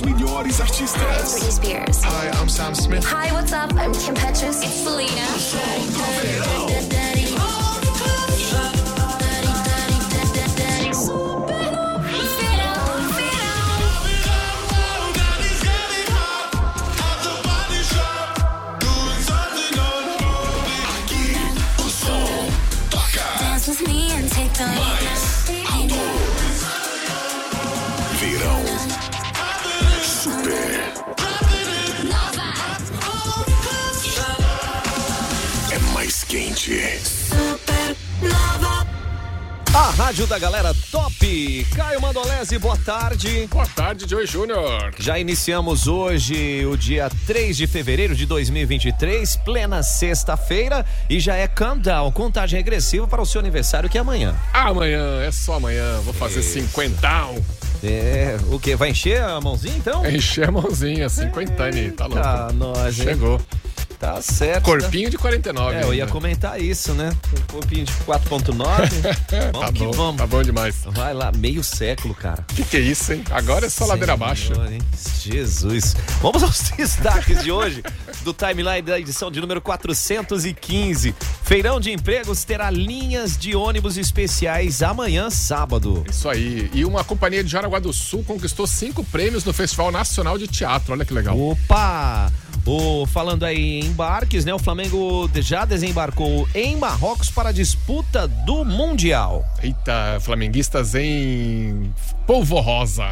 os melhores artistas. Britney Spears. Hi, I'm Sam Smith. Hi, what's up? I'm Kim Petras. It's Selena. Aqui A Rádio da Galera Top. Caio Mandolese, boa tarde. Boa tarde, Joey Júnior. Já iniciamos hoje o dia 3 de fevereiro de 2023, plena sexta-feira, e já é countdown, contagem regressiva para o seu aniversário que é amanhã. Amanhã, é só amanhã. Vou fazer cinquentão. É, o que? Vai encher a mãozinha então? Encher a mãozinha, cinquentão. Tá louco. Tá, nós, hein? Chegou. Tá certo. Corpinho de 49. É, eu ia ainda. comentar isso, né? Um corpinho de 4.9. vamos Tá que bom, vamos. tá bom demais. Vai lá, meio século, cara. Que que é isso, hein? Agora é só ladeira abaixo. Senhor, hein? Jesus. Vamos aos destaques de hoje do timeline da edição de número 415. Feirão de empregos terá linhas de ônibus especiais amanhã, sábado. Isso aí. E uma companhia de Jaraguá do Sul conquistou cinco prêmios no Festival Nacional de Teatro. Olha que legal. Opa! O, falando aí em embarques, né? O Flamengo já desembarcou em Marrocos para a disputa do Mundial. Eita, flamenguistas em Polvo Rosa.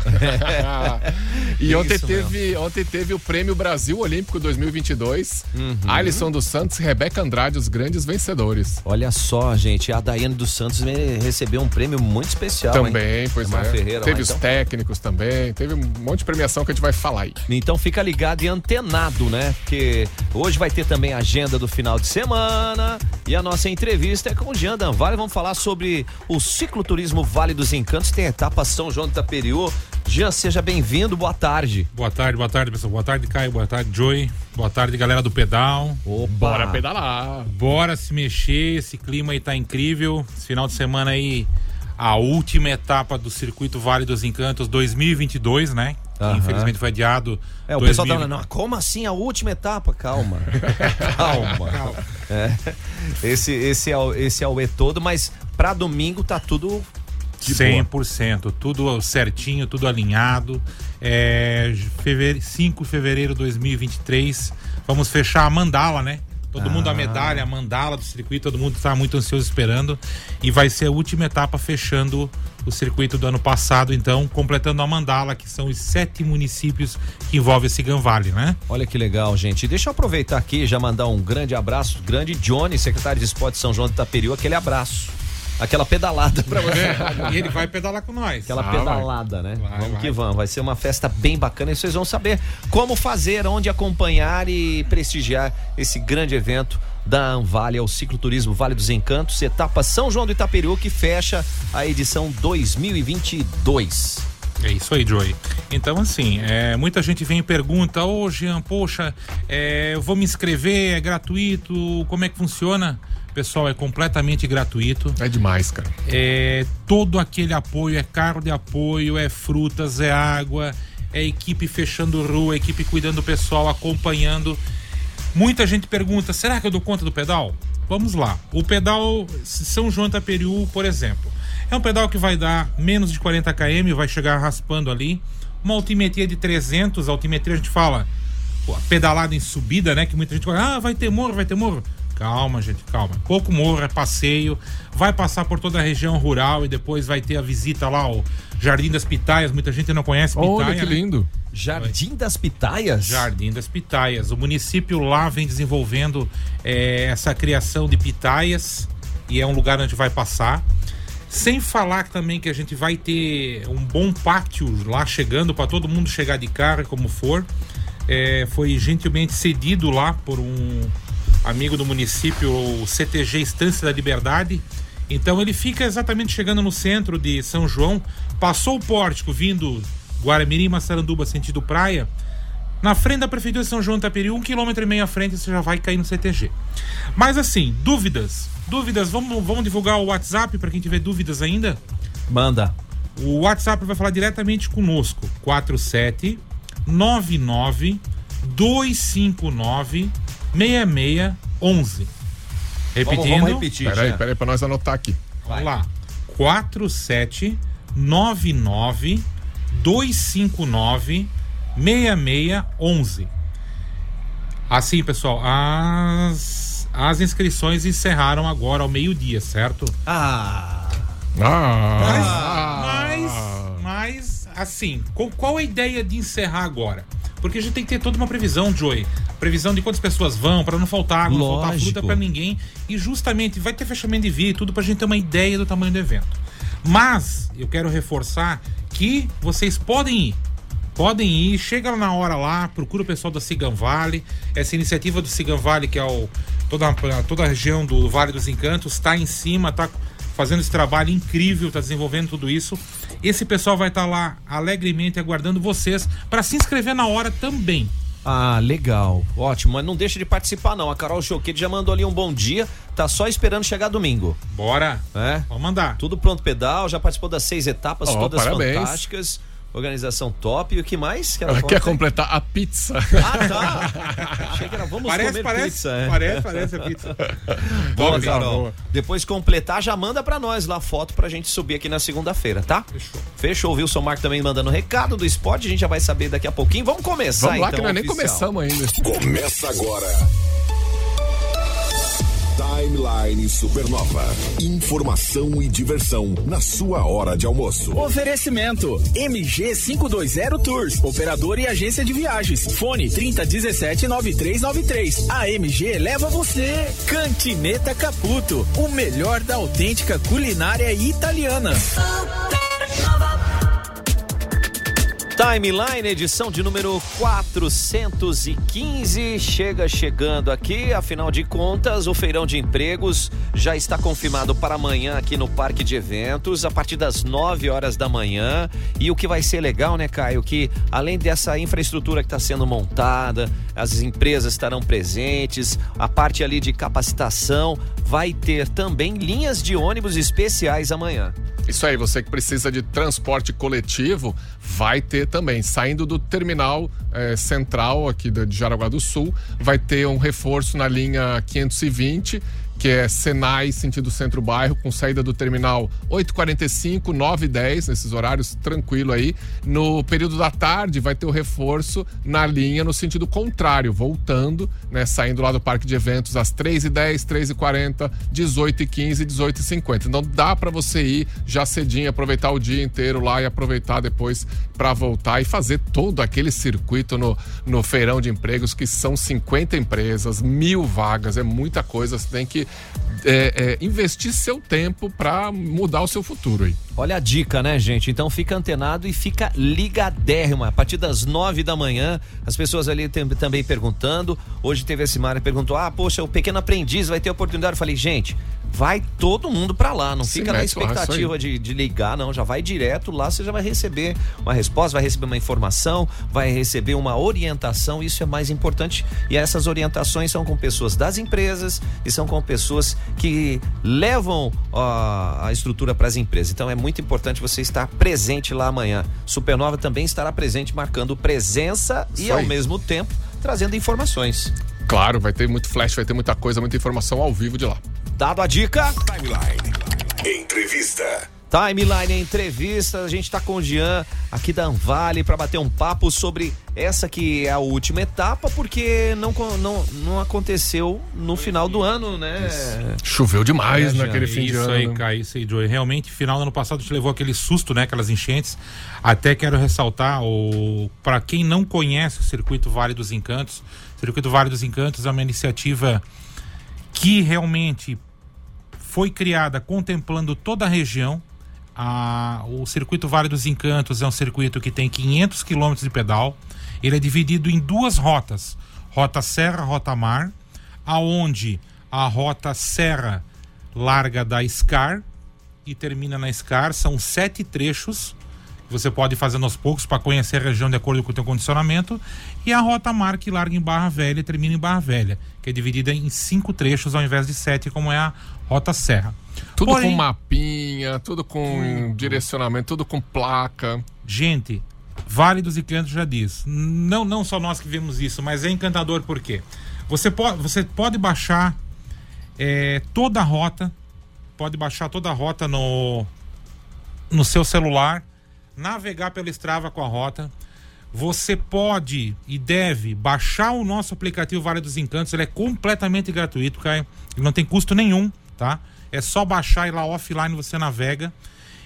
e ontem Isso teve, ontem teve o Prêmio Brasil Olímpico 2022. Uhum. Alisson dos Santos e Rebeca Andrade, os grandes vencedores. Olha só, gente, a Daiane dos Santos recebeu um prêmio muito especial. hein? também, pois Mar é. Ferreira teve lá, os então. técnicos também. Teve um monte de premiação que a gente vai falar aí. Então fica ligado e antenado, né? Porque hoje vai ter também a agenda do final de semana e a nossa entrevista é com o Jean Danvale. Vamos falar sobre o cicloturismo Vale dos Encantos. Tem a etapa São João do Itaperiú. Jean, seja bem-vindo, boa tarde. Boa tarde, boa tarde, pessoal. Boa tarde, Caio. Boa tarde, Joey. Boa tarde, galera do pedal. Opa! Bora pedalar. Bora se mexer, esse clima aí tá incrível. Esse final de semana aí, a última etapa do Circuito Vale dos Encantos 2022, né? Aham. Infelizmente foi adiado. É, o pessoal tá 2020. falando, não, como assim a última etapa? Calma. Calma. É, esse, esse, é o, esse é o E todo, mas pra domingo tá tudo de boa. 100%, tudo certinho, tudo alinhado. É, fevere... 5 de fevereiro de 2023, vamos fechar a mandala, né? Todo mundo a medalha, a mandala do circuito, todo mundo está muito ansioso esperando. E vai ser a última etapa fechando o circuito do ano passado, então, completando a mandala, que são os sete municípios que envolvem esse Valley, né? Olha que legal, gente. Deixa eu aproveitar aqui e já mandar um grande abraço, grande Johnny, secretário de Esporte de São João do Itaperiú, aquele abraço. Aquela pedalada pra você. É, e ele vai pedalar com nós. Aquela Ah, pedalada, né? Vai, vamos vai. que vamos. Vai ser uma festa bem bacana e vocês vão saber como fazer, onde acompanhar e prestigiar esse grande evento da Anvale, é o cicloturismo Vale dos Encantos, etapa São João do Itaperiú, que fecha a edição 2022. É isso aí, Joey. Então, assim, é, muita gente vem e pergunta: Ô, Jean, poxa, é, eu vou me inscrever, é gratuito, como é que funciona? Pessoal, é completamente gratuito. É demais, cara. É, todo aquele apoio, é carro de apoio, é frutas, é água, é equipe fechando rua, equipe cuidando do pessoal, acompanhando. Muita gente pergunta: será que eu dou conta do pedal? Vamos lá. O pedal São João Itaperiú, por exemplo, é um pedal que vai dar menos de 40 km, vai chegar raspando ali. Uma altimetria de 300, a altimetria a gente fala pedalada em subida, né? Que muita gente fala, ah, vai ter morro, vai ter morro. Calma, gente, calma. Pouco morro, é passeio. Vai passar por toda a região rural e depois vai ter a visita lá ao Jardim das Pitaias. Muita gente não conhece Pitaia. Olha que né? lindo. Jardim das Pitaias? Jardim das Pitaias. O município lá vem desenvolvendo eh, essa criação de pitaias e é um lugar onde vai passar. Sem falar também que a gente vai ter um bom pátio lá chegando para todo mundo chegar de carro, como for. Eh, foi gentilmente cedido lá por um amigo do município, o CTG Estância da Liberdade. Então ele fica exatamente chegando no centro de São João, passou o pórtico vindo Guaramirim, Massaranduba, sentido praia. Na frente da Prefeitura de São João do Itaperi, um quilômetro e meio à frente, você já vai cair no CTG. Mas assim, dúvidas? Dúvidas, vamos, vamos divulgar o WhatsApp para quem tiver dúvidas ainda? Manda. O WhatsApp vai falar diretamente conosco. 47 99 259 6611. Repetindo. Vamos, vamos repetir. Peraí, peraí, pra nós anotar aqui. Vamos lá. 4799 259 6611. Assim, pessoal, as, as inscrições encerraram agora ao meio-dia, certo? Ah, Ah, Mas, mas, assim, qual, qual a ideia de encerrar agora? Porque a gente tem que ter toda uma previsão, Joey. Previsão de quantas pessoas vão, pra não faltar água, não faltar fruta pra ninguém. E justamente vai ter fechamento de via e tudo pra gente ter uma ideia do tamanho do evento. Mas eu quero reforçar que vocês podem ir. Podem ir, chega na hora lá, procura o pessoal da Sigan Vale. Essa iniciativa do Sigan Vale, que é o, toda, toda a região do Vale dos Encantos, está em cima, está fazendo esse trabalho incrível, está desenvolvendo tudo isso. Esse pessoal vai estar lá alegremente aguardando vocês para se inscrever na hora também. ah, legal. Ótimo, mas não deixa de participar não. A Carol Choquete já mandou ali um bom dia. Tá só esperando chegar domingo. Bora! É? Vamos mandar. Tudo pronto pedal, já participou das seis etapas, Ó, todas parabéns. fantásticas. Organização top. E o que mais? que ela quer completar a pizza. Ah, tá. Achei que era vamos Parece, comer parece, pizza. é. parece, parece a pizza. Boa, Boa, Carol. boa. Depois completar, já manda pra nós lá a foto pra gente subir aqui na segunda-feira, tá? Fechou. Fechou, viu? O São Marco também mandando recado do esporte, a gente já vai saber daqui a pouquinho. Vamos começar Vamos lá, então. que nós nem oficial. começamos ainda. Começa agora. Timeline Supernova. Informação e diversão na sua hora de almoço. Oferecimento MG 520 Tours, operador e agência de viagens. Fone 3017 9393. A MG leva você. Cantineta Caputo, o melhor da autêntica culinária italiana. Timeline, edição de número 415, chega chegando aqui, afinal de contas, o feirão de empregos já está confirmado para amanhã aqui no Parque de Eventos, a partir das 9 horas da manhã. E o que vai ser legal, né, Caio, que além dessa infraestrutura que está sendo montada, as empresas estarão presentes, a parte ali de capacitação, vai ter também linhas de ônibus especiais amanhã. Isso aí, você que precisa de transporte coletivo, vai ter também. Saindo do terminal eh, central aqui de Jaraguá do Sul, vai ter um reforço na linha 520, que é Senai, sentido centro-bairro, com saída do terminal 8h45, 9h10, nesses horários tranquilo aí. No período da tarde, vai ter o reforço na linha no sentido contrário, voltando, né, saindo lá do parque de eventos às 3h10, 3h40, 18h15, 18h50. Então dá para você ir já cedinho, aproveitar o dia inteiro lá e aproveitar depois para voltar e fazer todo aquele circuito no, no feirão de empregos, que são 50 empresas, mil vagas, é muita coisa. Você tem que é, é, investir seu tempo para mudar o seu futuro aí. Olha a dica, né, gente? Então fica antenado e fica ligadérrimo. A partir das nove da manhã, as pessoas ali tem- também perguntando. Hoje teve a Simara perguntou: ah, poxa, o pequeno aprendiz vai ter oportunidade. Eu falei, gente, vai todo mundo pra lá. Não Se fica na lá, isso expectativa de, de ligar, não. Já vai direto lá, você já vai receber uma resposta, vai receber uma informação, vai receber uma orientação. Isso é mais importante. E essas orientações são com pessoas das empresas e são com pessoas que levam ó, a estrutura para as empresas. Então é muito importante você estar presente lá amanhã. Supernova também estará presente, marcando presença e Isso ao aí. mesmo tempo trazendo informações. Claro, vai ter muito flash, vai ter muita coisa, muita informação ao vivo de lá. Dado a dica, Timeline. Entrevista. Timeline Entrevista, a gente está com o Jean aqui da Anvale para bater um papo sobre essa que é a última etapa, porque não, não, não aconteceu no final do ano, né? Choveu demais É, naquele fim de Isso ano. aí? Caio, isso aí, Joey. Realmente, final do ano passado te levou aquele susto, né? Aquelas enchentes. Até quero ressaltar, o... para quem não conhece o Circuito Vale dos Encantos, o Circuito Vale dos Encantos é uma iniciativa que realmente foi criada contemplando toda a região. A- o circuito Vale dos Encantos é um circuito que tem 500 quilômetros de pedal. Ele é dividido em duas rotas: rota Serra, rota Mar, aonde a rota Serra larga da Scar e termina na Scar. São sete trechos você pode fazendo aos poucos para conhecer a região de acordo com o teu condicionamento. E a rota Mar que larga em Barra Velha e termina em Barra Velha, que é dividida em cinco trechos ao invés de sete, como é a rota Serra. Tudo Porém, com mapinha, tudo com direcionamento, tudo com placa. Gente, Vale dos Encantos já diz. Não, não só nós que vemos isso, mas é encantador por quê? Você pode, você pode baixar é, toda a rota, pode baixar toda a rota no, no seu celular, navegar pela Strava com a rota. Você pode e deve baixar o nosso aplicativo Vale dos Encantos, ele é completamente gratuito, Caio. Ele não tem custo nenhum, tá? É só baixar e lá offline você navega.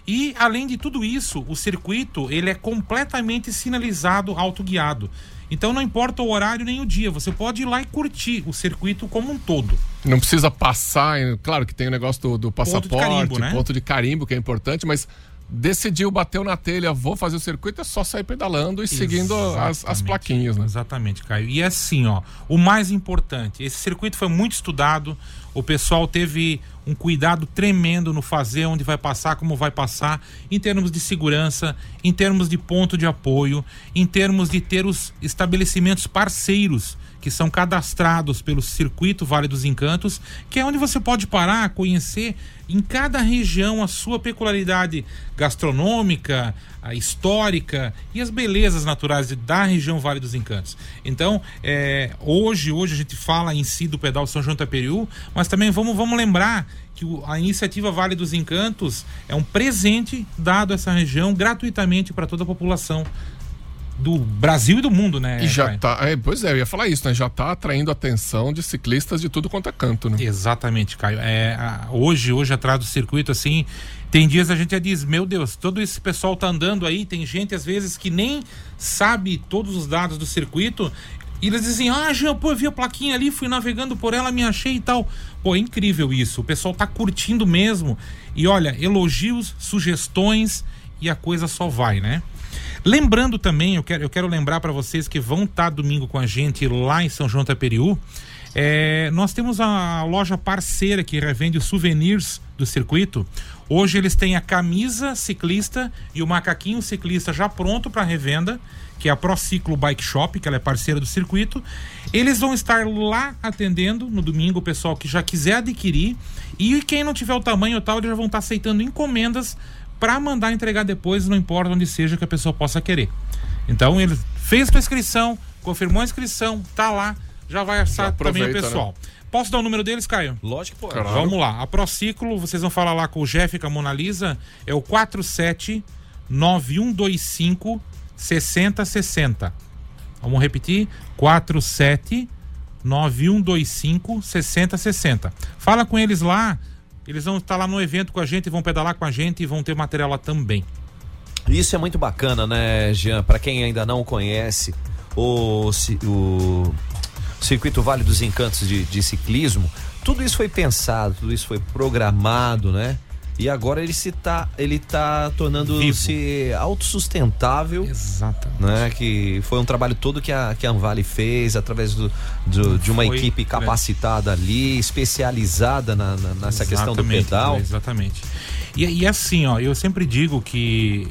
E além de tudo isso, o circuito ele é completamente sinalizado autoguiado. Então não importa o horário nem o dia, você pode ir lá e curtir o circuito como um todo. Não precisa passar, claro que tem o negócio do, do passaporte, ponto de, carimbo, né? carimbo, que é importante, mas decidiu, bateu na telha, vou fazer o circuito, é só sair pedalando e seguindo as, as plaquinhas, né? Exatamente, Caio. E assim, ó, o mais importante, esse circuito foi muito estudado, o pessoal teve um cuidado tremendo no fazer, onde vai passar, como vai passar, em termos de segurança, em termos de ponto de apoio, em termos de ter os estabelecimentos parceiros que são cadastrados pelo Circuito Vale dos Encantos, que é onde você pode parar, conhecer em cada região a sua peculiaridade gastronômica, histórica e as belezas naturais da região Vale dos Encantos. Então, é, hoje, hoje a gente fala em si do pedal São João Taperiú, mas também vamos, vamos lembrar que a iniciativa Vale dos Encantos é um presente dado a essa região gratuitamente para toda a população do Brasil e do mundo, né? E já Caio? tá. é, pois é, eu ia falar isso, né? Já tá atraindo atenção de ciclistas de tudo quanto é canto, né? Exatamente, Caio. É, a- hoje, hoje atrás do circuito, assim, tem dias a gente já diz, meu Deus, todo esse pessoal tá andando aí, tem gente às vezes que nem sabe todos os dados do circuito. E eles dizem, ah, Jean, pô, eu vi a plaquinha ali, fui navegando por ela, me achei e tal. Pô, é incrível isso. O pessoal tá curtindo mesmo. E olha, elogios, sugestões e a coisa só vai, né? Lembrando também, eu quero, eu quero lembrar para vocês que vão estar domingo com a gente lá em São João Taperiú. É, nós temos a loja parceira que revende os souvenirs do circuito. Hoje eles têm a camisa ciclista e o macaquinho ciclista já pronto para revenda, que é a Prociclo Bike Shop, que ela é parceira do circuito. Eles vão estar lá atendendo no domingo o pessoal que já quiser adquirir. E quem não tiver o tamanho tal, eles já vão estar aceitando encomendas para mandar entregar depois, não importa onde seja que a pessoa possa querer. Então ele fez a inscrição, confirmou a inscrição, tá lá, já vai assar também o aproveita, pessoal. Posso dar o número deles, Caio? Lógico que pode. Claro. Vamos lá. A Prociclo, vocês vão falar lá com o Jeff e com a Mona Lisa, é o 47 9125 6060. Vamos repetir? 47 9125 6060. Fala com eles lá. Eles vão estar lá no evento com a gente, vão pedalar com a gente e vão ter material lá também. Isso é muito bacana, né, Jean? Para quem ainda não conhece o, o Circuito Vale dos Encantos de, de ciclismo, tudo isso foi pensado, tudo isso foi programado, né? E agora ele se tá, ele tá tornando-se autossustentável, Exatamente. né? Que foi um trabalho todo que a, que a Anvale fez através do, do- de uma Foi equipe grande. capacitada ali, especializada na, na- nessa questão do Exatamente, pedal. Exatamente. E, e assim, ó, eu sempre digo que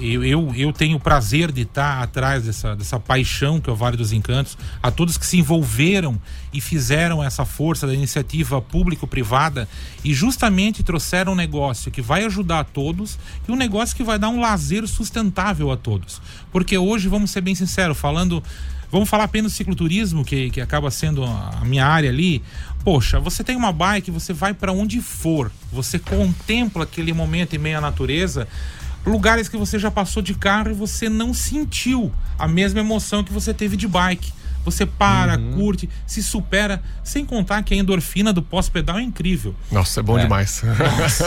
eh, eu, eu, eu tenho o prazer de estar atrás dessa, dessa paixão que é o Vale dos Encantos, a todos que se envolveram e fizeram essa força da iniciativa público-privada e justamente trouxeram um negócio que vai ajudar a todos e um negócio que vai dar um lazer sustentável a todos. Porque hoje, vamos ser bem sinceros, falando Vamos falar apenas do cicloturismo, que, que acaba sendo a a minha área ali. Poxa, você tem uma bike, você vai para onde for, você contempla aquele momento em meio à natureza, lugares que você já passou de carro e você não sentiu a mesma emoção que você teve de bike. Você para, curte, se supera, sem contar que a endorfina do pós-pedal é incrível. Nossa, é bom demais.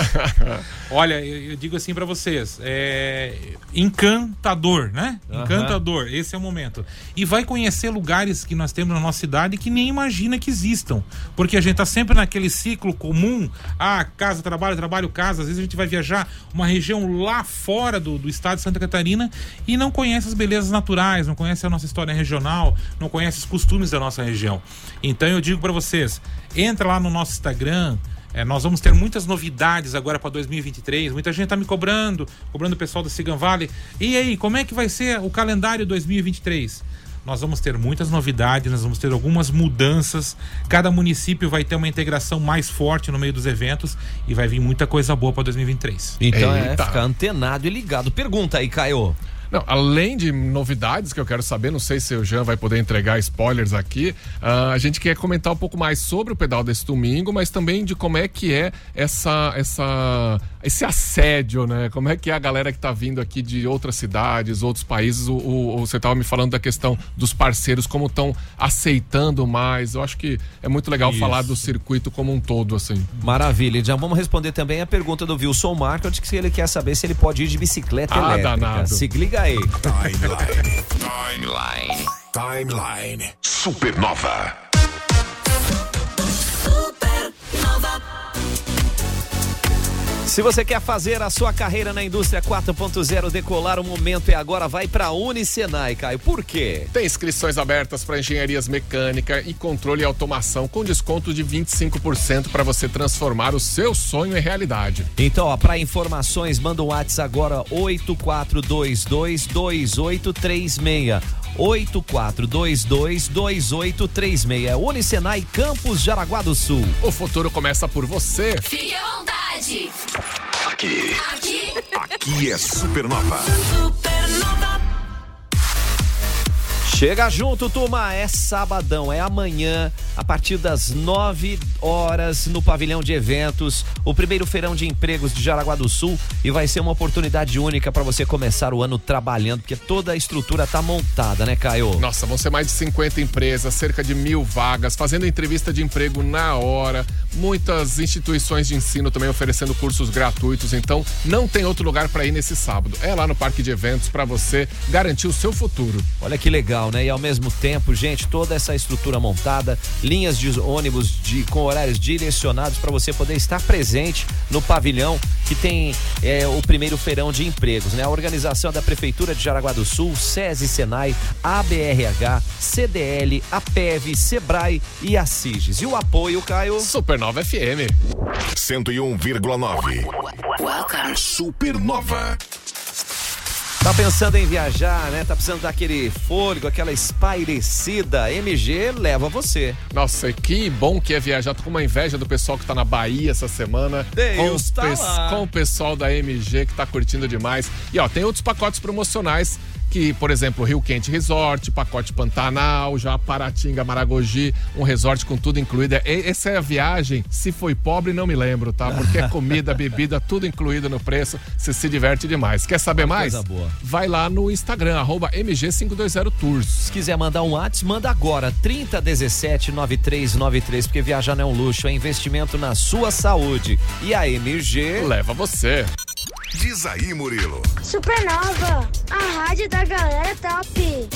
Olha, eu, eu digo assim pra vocês, é encantador, né? Aham. Encantador, esse é o momento. E vai conhecer lugares que nós temos na nossa cidade que nem imagina que existam, porque a gente tá sempre naquele ciclo comum, ah, casa, trabalho, trabalho, casa. Às vezes a gente vai viajar uma região lá fora do, do estado de Santa Catarina e não conhece as belezas naturais, não conhece a nossa história regional, não conhece os costumes da nossa região. Então eu digo pra vocês, entra lá no nosso Instagram, é, nós vamos ter muitas novidades agora para 2023. Muita gente está me cobrando, cobrando o pessoal da Sigan Valley. E aí, como é que vai ser o calendário 2023? Nós vamos ter muitas novidades, nós vamos ter algumas mudanças. Cada município vai ter uma integração mais forte no meio dos eventos e vai vir muita coisa boa para 2023. Então é Eita. ficar antenado e ligado. Pergunta aí, Caio. Não, além de novidades que eu quero saber, não sei se o Jean vai poder entregar spoilers aqui, ah, a gente quer comentar um pouco mais sobre o pedal desse domingo, mas também de como é que é essa, essa, esse assédio, né? Como é que é a galera que tá vindo aqui de outras cidades, outros países. O, o- você tava me falando da questão dos parceiros, como estão aceitando mais. Eu acho que é muito legal Isso. falar do circuito como um todo, assim. Maravilha. E Já vamos responder também a pergunta do Wilson Market, que ele quer saber se ele pode ir de bicicleta Ah, elétrica. danado. Se liga aí. Timeline. Timeline. Timeline. Supernova. Se você quer fazer a sua carreira na indústria 4.0 decolar, o momento é agora. Vai para Unicenai, Caio. Por quê? Tem inscrições abertas para engenharias mecânica e controle e automação com desconto de 25% para você transformar o seu sonho em realidade. Então, para informações, manda um WhatsApp agora 84222836. 84222836. Unicenai Campos Jaraguá do Sul. O futuro começa por você. Fique à vontade. Aqui. Aqui, Aqui é Supernova. Supernova. Chega junto, turma. É sabadão, é amanhã, a partir das 9 horas, no pavilhão de eventos, o primeiro feirão de empregos de Jaraguá do Sul. E vai ser uma oportunidade única para você começar o ano trabalhando, porque toda a estrutura tá montada, né, Caio? Nossa, vão ser mais de 50 empresas, cerca de mil vagas, fazendo entrevista de emprego na hora. Muitas instituições de ensino também oferecendo cursos gratuitos. Então, não tem outro lugar para ir nesse sábado. É lá no Parque de Eventos para você garantir o seu futuro. Olha que legal, né? E ao mesmo tempo, gente, toda essa estrutura montada, linhas de ônibus de, com horários direcionados para você poder estar presente no pavilhão que tem é, o primeiro feirão de empregos, né? A organização da Prefeitura de Jaraguá do Sul, SESI, Senai, ABRH, CDL, APEV, Sebrae e a CIGES. E o apoio, Caio? Supernova FM. 101,9. Welcome. Supernova. Tá pensando em viajar, né? Tá precisando daquele fôlego, aquela espairecida. MG leva você. Nossa, que bom que é viajar. Tô com uma inveja do pessoal que tá na Bahia essa semana. Deus com, tá o lá. com o pessoal da MG que tá curtindo demais. E ó, tem outros pacotes promocionais que, por exemplo, Rio Quente Resort, pacote Pantanal, já Paratinga, Maragogi, um resort com tudo incluído. Essa é a viagem, se foi pobre, não me lembro, tá? Porque é comida, bebida, tudo incluído no preço. Você se diverte demais. Quer saber mais? coisa boa. Vai lá no Instagram, arroba MG520Tours. Se quiser mandar um WhatsApp, manda agora 3017 9393, porque viajar não é um luxo, é investimento na sua saúde. E a MG Leva você. Diz aí, Murilo. Supernova, a rádio da galera top.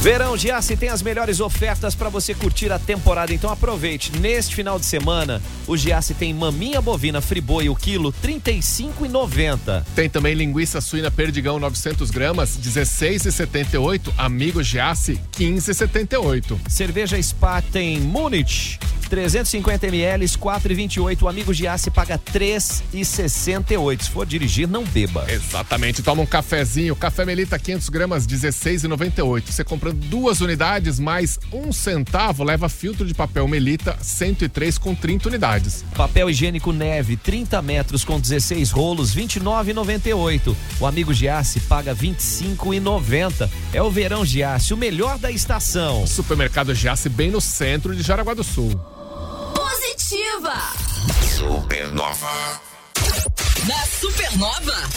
Verão Giasse tem as melhores ofertas para você curtir a temporada, então aproveite. Neste final de semana, o Giasse tem maminha bovina friboi o quilo R$ 35,90. Tem também linguiça suína perdigão 900 gramas, 16,78. Amigo Giasse, 15,78. Cerveja Spa tem Munich 350 ml, 4,28. O amigo Giasse paga 3,68. Se for dirigir, não beba. Exatamente. Toma um cafezinho. Café Melita 500 gramas, 16,98. Você duas unidades mais um centavo, leva filtro de papel Melita 103 com 30 unidades. Papel higiênico neve, 30 metros com 16 rolos, 29,98. O amigo Giasse paga 25,90. É o verão Giasse, o melhor da estação. Supermercado Giasse bem no centro de Jaraguá do Sul. Positiva. Supernova. Na Supernova,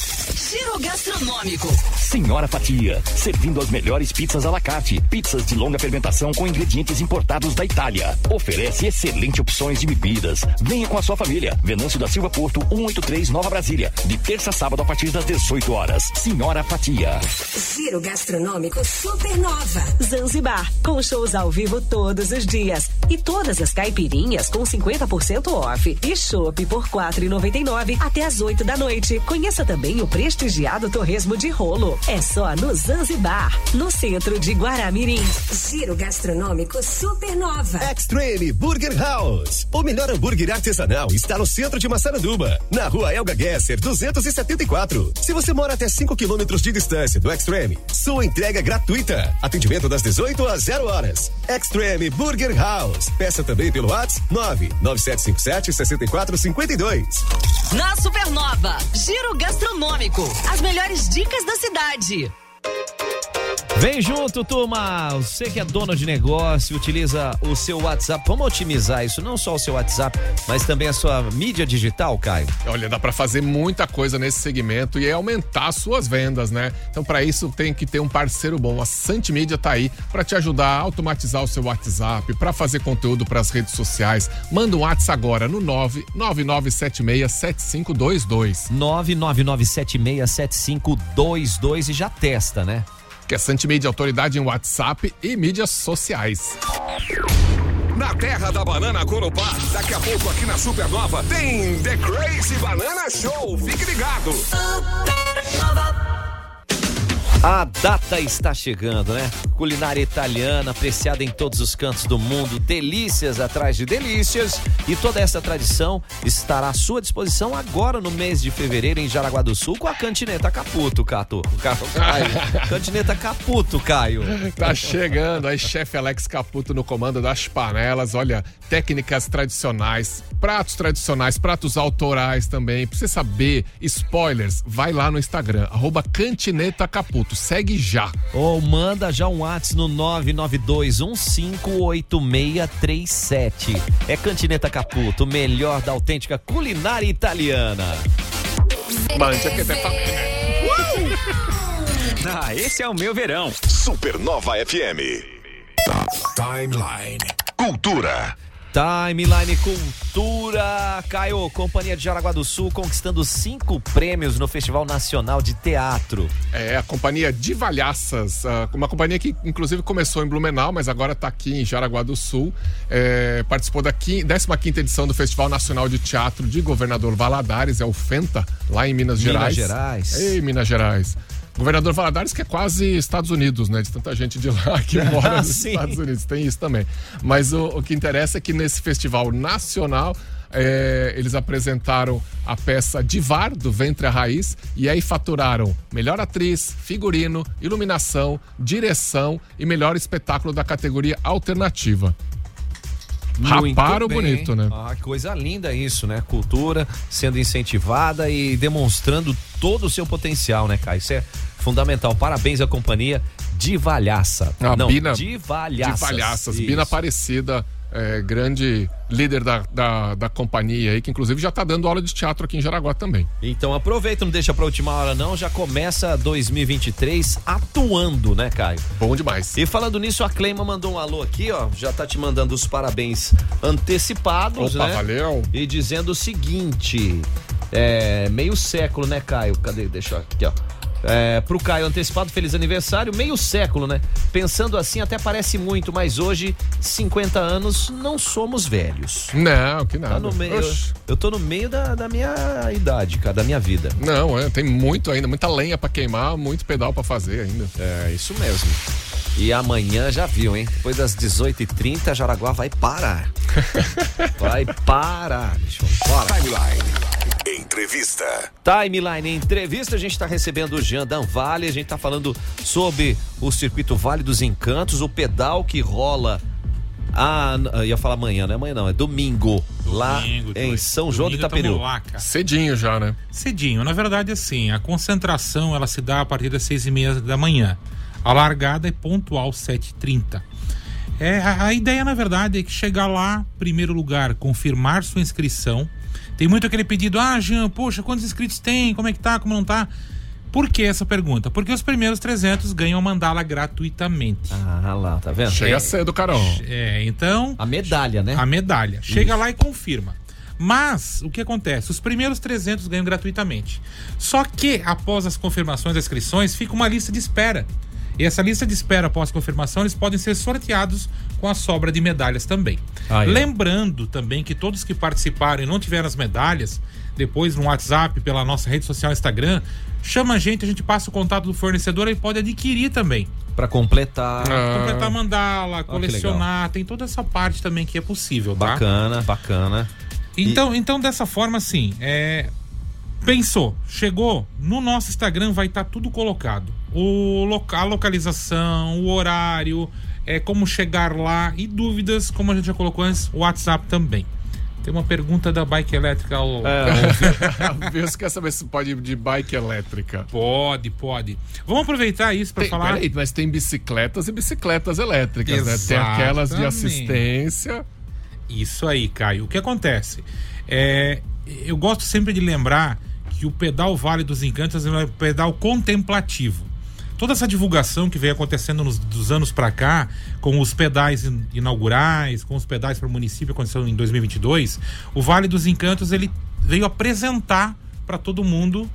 Giro Gastronômico. Senhora Fatia, servindo as melhores pizzas à la carte. Pizzas de longa fermentação com ingredientes importados da Itália. Oferece excelentes opções de bebidas. Venha com a sua família. Venâncio da Silva Porto, 183 Nova Brasília. De terça a sábado a partir das 18 horas. Senhora Fatia. Giro Gastronômico Supernova. Zanzibar, com shows ao vivo todos os dias. E todas as caipirinhas com 50% off. E chopp por R$ 4,99 até às 8 da noite. Conheça também o prestigiado torresmo de rolo. É só no Zanzibar, no centro de Guaramirim. Giro Gastronômico Supernova. Extreme Burger House. O melhor hambúrguer artesanal está no centro de Massaranduba, na rua Elga Gesser, 274. Se você mora até 5 quilômetros de distância do Extreme, sua entrega é gratuita. Atendimento das 18 às 0 horas. Extreme Burger House. Peça também pelo WhatsApp 99757 6452. Na Supernova. Giro Gastronômico. As melhores dicas da cidade. Vem junto, turma. Você que é dono de negócio, utiliza o seu WhatsApp. Vamos otimizar isso, não só o seu WhatsApp, mas também a sua mídia digital, Caio. Olha, dá para fazer muita coisa nesse segmento e aumentar as suas vendas, né? Então, para isso tem que ter um parceiro bom. A Santimídia tá aí para te ajudar a automatizar o seu WhatsApp, para fazer conteúdo para as redes sociais. Manda um WhatsApp agora no 999767522. 999767522 e já testa, né? Que é Santimídia Autoridade em WhatsApp e mídias sociais. Na terra da banana Corupá, daqui a pouco aqui na Supernova tem The Crazy Banana Show. Fique ligado. A data está chegando, né? Culinária italiana, apreciada em todos os cantos do mundo, delícias atrás de delícias. E toda essa tradição estará à sua disposição agora no mês de fevereiro em Jaraguá do Sul com a Cantineta Caputo, Cato. Cato Caio. Cantineta Caputo, Caio. Tá chegando aí, chefe Alex Caputo no comando das panelas. Olha, técnicas tradicionais, pratos tradicionais, pratos autorais também. Pra você saber, spoilers, vai lá no Instagram, arroba Cantineta Caputo. Segue já. Ou manda já um WhatsApp no 992158637. É Cantineta Caputo, o melhor da autêntica culinária italiana. Mande que até Ah, esse é o meu verão. Supernova FM. Timeline. Cultura. Timeline Cultura. Caio, Companhia de Jaraguá do Sul conquistando cinco prêmios no Festival Nacional de Teatro. É, a companhia Divalhaças, ah, uma companhia que inclusive começou em Blumenau, mas agora está aqui em Jaraguá do Sul. É, participou da 15 edição do Festival Nacional de Teatro de Governador Valadares, é o FENTA, lá em Minas Minas Gerais. Gerais. Ei, Minas Gerais. Governador Valadares, que é quase Estados Unidos, né? De tanta gente de lá que mora nos Sim. Estados Unidos. Tem isso também. Mas o, o que interessa é que nesse festival nacional. é, eles apresentaram a peça Divar, do Ventre à Raiz, e aí faturaram melhor atriz, figurino, iluminação, direção e melhor espetáculo da categoria alternativa. Muito Raparo bem. bonito, né? Ah, coisa linda isso, né? Cultura sendo incentivada e demonstrando todo o seu potencial, né, Caio? Isso é fundamental. Parabéns à companhia Divalhaça. A Não, Bina-. De Palhaças. Isso. Bina Aparecida, é, grande líder da, da, da companhia aí, que inclusive já tá dando aula de teatro aqui em Jaraguá também. Então aproveita, não deixa pra última hora não, já começa 2023 atuando, né, Caio? Bom demais. E falando nisso, a Cleima mandou um alô aqui, ó, já tá te mandando os parabéns antecipados, Opa, né? valeu. E dizendo o seguinte, é, meio século, né, Caio? Cadê? Deixa eu aqui, ó. É, pro Caio antecipado, feliz aniversário, meio século, né? Pensando assim até parece muito, mas hoje, 50 anos, não somos velhos. Não, que nada. Tá no meio, Oxe. eu tô no meio da, da minha idade, cara, da minha vida. Não, é, tem muito ainda, muita lenha pra queimar, muito pedal pra fazer ainda. É, isso mesmo. E amanhã já viu, hein? Depois das 18h30, Jaraguá vai parar. Vai parar, bicho. Bora. Timeline. Entrevista. Timeline Entrevista, a gente está recebendo o Jean Danvale, a gente está falando sobre o circuito Vale dos Encantos, o pedal que rola. Ah, ia falar amanhã, não é amanhã não, é domingo, lá Domingo, em dois. São João do Itaperiú. lá. Cedinho já, né? Cedinho. Na verdade, assim, a concentração ela se dá a partir das seis e meia da manhã. A largada é pontual 7h30. É, a, a ideia, na verdade, é que chegar lá, primeiro lugar, confirmar sua inscrição. Tem muito aquele pedido, ah, Jean, poxa, quantos inscritos tem? Como é que tá? Como não tá? Por que essa pergunta? Porque os primeiros 300 ganham a mandala gratuitamente. Ah lá, tá vendo? Chega É, cedo, Carol. É, então. A medalha, né? A medalha. Chega lá e confirma. Mas, o que acontece? Os primeiros 300 ganham gratuitamente. Só que, após as confirmações das inscrições, fica uma lista de espera. E essa lista de espera após confirmação, eles podem ser sorteados com a sobra de medalhas também. Aí, ó. Lembrando também que todos que participaram e não tiveram as medalhas, depois no WhatsApp, pela nossa rede social Instagram, chama a gente, a gente passa o contato do fornecedor e pode adquirir também. Pra completar. Ah. Completar mandala, colecionar, tem toda essa parte também que é possível, tá? Bacana, bacana. Então, então dessa forma, assim, é... pensou, chegou, no nosso Instagram vai estar tudo colocado. O loca a localização, o horário, é como chegar lá e dúvidas, como a gente já colocou antes, o WhatsApp também. Tem uma pergunta da bike elétrica ao. É. Wilson quer saber se pode ir de bike elétrica. Pode, pode. Vamos aproveitar isso para falar. peraí, mas tem bicicletas e bicicletas elétricas, né? Tem aquelas de Exatamente. assistência. Isso aí, Caio. O que acontece? É, eu gosto sempre de lembrar que o pedal Vale dos Encantos é um pedal contemplativo. Toda essa divulgação que vem acontecendo nos, dos anos para cá, com os pedais in- inaugurais, com os pedais para o município, aconteceu em 2022, o Vale dos Encantos ele veio apresentar para todo mundo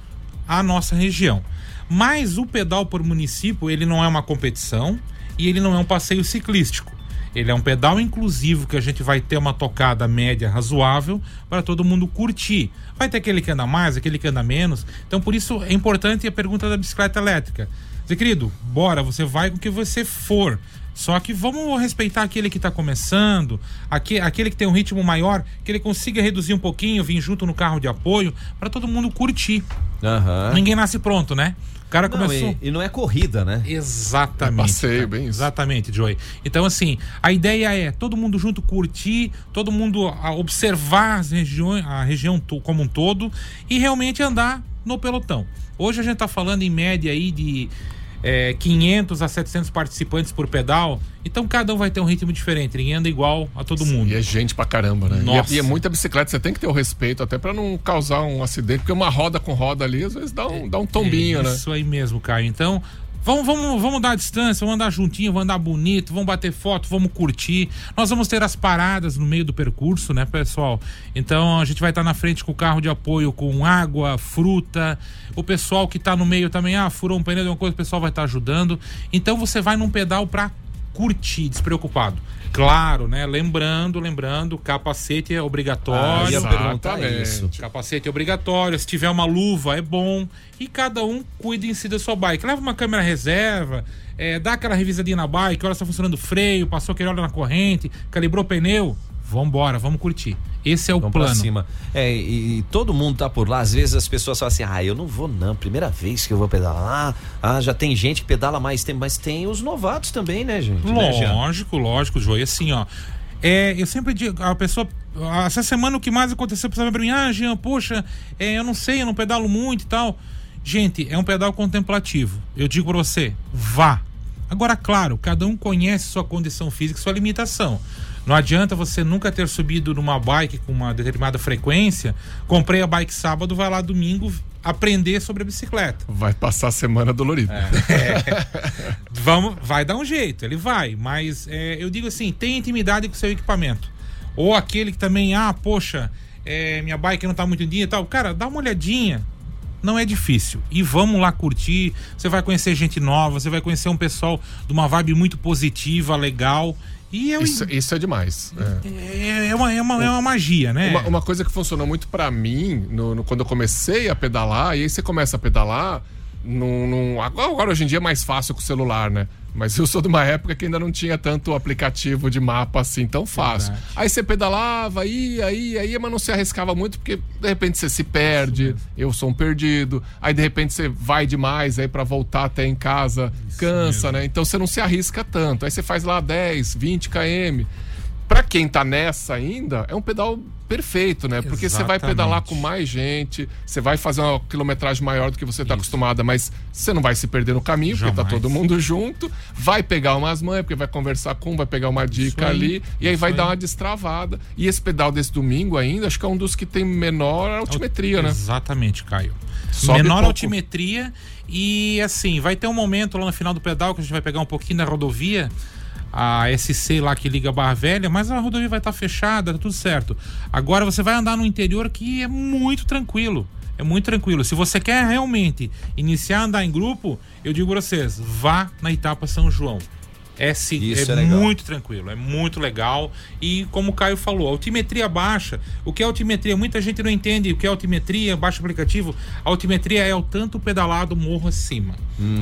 a nossa região. Mas o pedal por município, ele não é uma competição e ele não é um passeio ciclístico. Ele é um pedal inclusivo que a gente vai ter uma tocada média razoável para todo mundo curtir. Vai ter aquele que anda mais, aquele que anda menos. Então, por isso é importante a pergunta da bicicleta elétrica. Zé querido, bora, você vai com o que você for. Só que vamos respeitar aquele que está começando, aque- aquele que tem um ritmo maior, que ele consiga reduzir um pouquinho, vir junto no carro de apoio, para todo mundo curtir. Aham. Ninguém nasce pronto, né? O cara Não, começou. e, e não é corrida, né? Exatamente. É passeio, bem isso. Exatamente, Joey. Então, assim, a ideia é todo mundo junto curtir, todo mundo observar as regiões, a região como um todo e realmente andar no pelotão. Hoje a gente tá falando em média aí de é, 500 a 700 participantes por pedal, então cada um vai ter um ritmo diferente, ninguém anda igual a todo mundo. E é gente pra caramba, né? E é- Nossa. E, é, muita bicicleta, você tem que ter o respeito até pra não causar um acidente, porque uma roda com roda ali, às vezes dá um, dá um tombinho, é né? Isso aí mesmo, Caio. Então, vamos, vamos, vamos dar a distância, vamos andar juntinho, vamos andar bonito, vamos bater foto, vamos curtir. Nós vamos ter as paradas no meio do percurso, né, pessoal? Então, a gente vai estar na frente com o carro de apoio com água, fruta. O pessoal que tá no meio também, ah, furou um pneu de uma coisa, o pessoal vai estar ajudando. Então, você vai num pedal pra curtir, despreocupado. Claro, né? Lembrando, lembrando, capacete é Ah, obrigatório. eu ia Exatamente. isso. Capacete é obrigatório, se tiver uma luva é bom. E cada um cuida em si da sua bike. Leva uma câmera reserva, é, dá aquela revisadinha na bike, olha se tá funcionando o freio, passou aquele óleo na corrente, calibrou o pneu. Vambora, vamos curtir. Esse é o Vamos pra plano. cima. É, e, e todo mundo tá por lá. Às vezes as pessoas falam assim: ah, eu não vou não. Primeira vez que eu vou pedalar. Ah, já tem gente que pedala mais tempo, mas tem os novatos também, né, gente? Né? Lógico, lógico, Joey. Assim, ó. É, eu sempre digo, a pessoa. Essa semana o que mais aconteceu, pessoal pra mim, ah, Jean, poxa, é, eu não sei, eu não pedalo muito e tal. Gente, é um pedal contemplativo. Eu digo pra você, vá. Agora, claro, cada um conhece sua condição física e sua limitação. Não adianta você nunca ter subido numa bike com uma determinada frequência. Comprei a bike sábado, vai lá domingo aprender sobre a bicicleta. Vai passar a semana dolorida. Vamos, vai dar um jeito, ele vai, mas é, eu digo assim, tenha intimidade com o seu equipamento. Ou aquele que também, ah, poxa, é, minha bike não tá muito em dia e tal. Cara, dá uma olhadinha. Não é difícil. E vamos lá curtir. Você vai conhecer gente nova, você vai conhecer um pessoal de uma vibe muito positiva, legal. E eu, Isso, isso é demais. é. é, é uma, é, uma, é uma magia, né? Uma, uma coisa que funcionou muito pra mim no, no- quando eu comecei a pedalar, e aí você começa a pedalar. Num, agora hoje em dia é mais fácil com o celular, né? Mas eu sou de uma época que ainda não tinha tanto aplicativo de mapa assim tão fácil. Verdade. Aí você pedalava, ia, ia, ia, mas não se arriscava muito, porque de repente você se perde, eu sou um perdido. Aí de repente você vai demais aí pra voltar até em casa, cansa, né? Então você não se arrisca tanto. Aí você faz lá 10, 20 km. Pra quem tá nessa ainda, é um pedal perfeito, né? Porque você vai Exatamente. pedalar com mais gente, você vai fazer uma quilometragem maior do que você tá acostumada, mas você não vai se perder no caminho, porque tá Jamais. todo mundo junto, vai pegar umas manhas, porque vai conversar com vai pegar uma dica aí, ali, e aí vai aí. dar uma destravada. E esse pedal desse domingo ainda, acho que é um dos que tem menor altimetria, né? Exatamente, Caio. Sobe Menor pouco. altimetria e assim, vai ter um momento lá no final do pedal que a gente vai pegar um pouquinho da rodovia, a SC lá que liga a Barra Velha, mas a rodovia vai estar fechada, tá tudo certo. Agora você vai andar no interior que é muito tranquilo. É muito tranquilo. Se você quer realmente iniciar a andar em grupo, eu digo pra vocês, vá na etapa São João. É, se- Isso é é muito tranquilo, é muito legal. E como o Caio falou, altimetria baixa. O que é altimetria? Muita gente não entende o que é altimetria, baixa aplicativo. A altimetria é o tanto pedalado morro acima.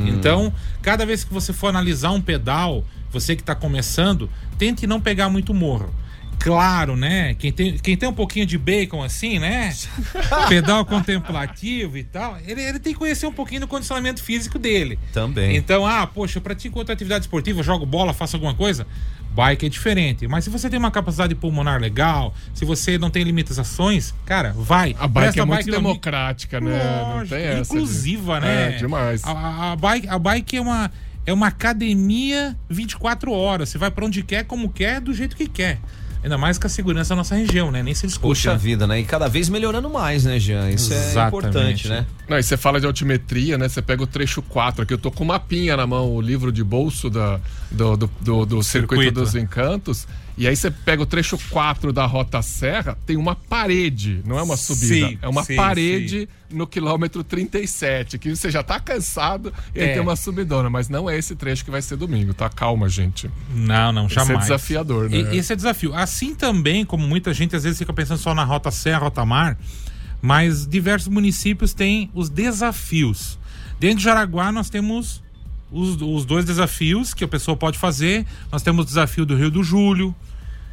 Então, cada vez que você for analisar um pedal, você que está começando, tente não pegar muito morro. Claro, né? Quem tem, quem tem um pouquinho de bacon assim, né? Pedal contemplativo e tal, ele, ele tem que conhecer um pouquinho do condicionamento físico dele. Também. Então, ah, poxa, eu pratico outra atividade esportiva, jogo bola, faço alguma coisa. Bike é diferente. Mas se você tem uma capacidade pulmonar legal, se você não tem limitações, cara, vai. A bike Presta é muito no amigo. democrática, né? Não Lógico, tem essa. de- inclusiva, né? É, demais. A, a- a bike, a bike é uma é uma academia 24 horas. Você vai pra onde quer, como quer, do jeito que quer. Ainda mais com a segurança da nossa região, né? Nem se discute. Puxa vida, né? E cada vez melhorando mais, né, Jean? Isso é Exatamente. importante, né? Não, e você fala de altimetria, né? Você pega o trecho 4 aqui, eu tô com uma pinha na mão, o livro de bolso da, do, do, do- do circuito. Circuito. dos Encantos. E aí você pega o trecho 4 da Rota Serra, tem uma parede, não é uma subida. Sim, é uma sim, parede no quilômetro 37, que você já tá cansado e aí É. tem uma subidona, mas não é esse trecho que vai ser domingo, tá? Calma, gente. Não, não, Esse é jamais. desafiador, né? E- Esse é desafio. Assim também, como muita gente às vezes fica pensando só na Rota Serra, Rota Mar, mas diversos municípios têm os desafios. Dentro de Jaraguá nós temos os, os dois desafios que a pessoa pode fazer. Nós temos o desafio do Rio do Júlio,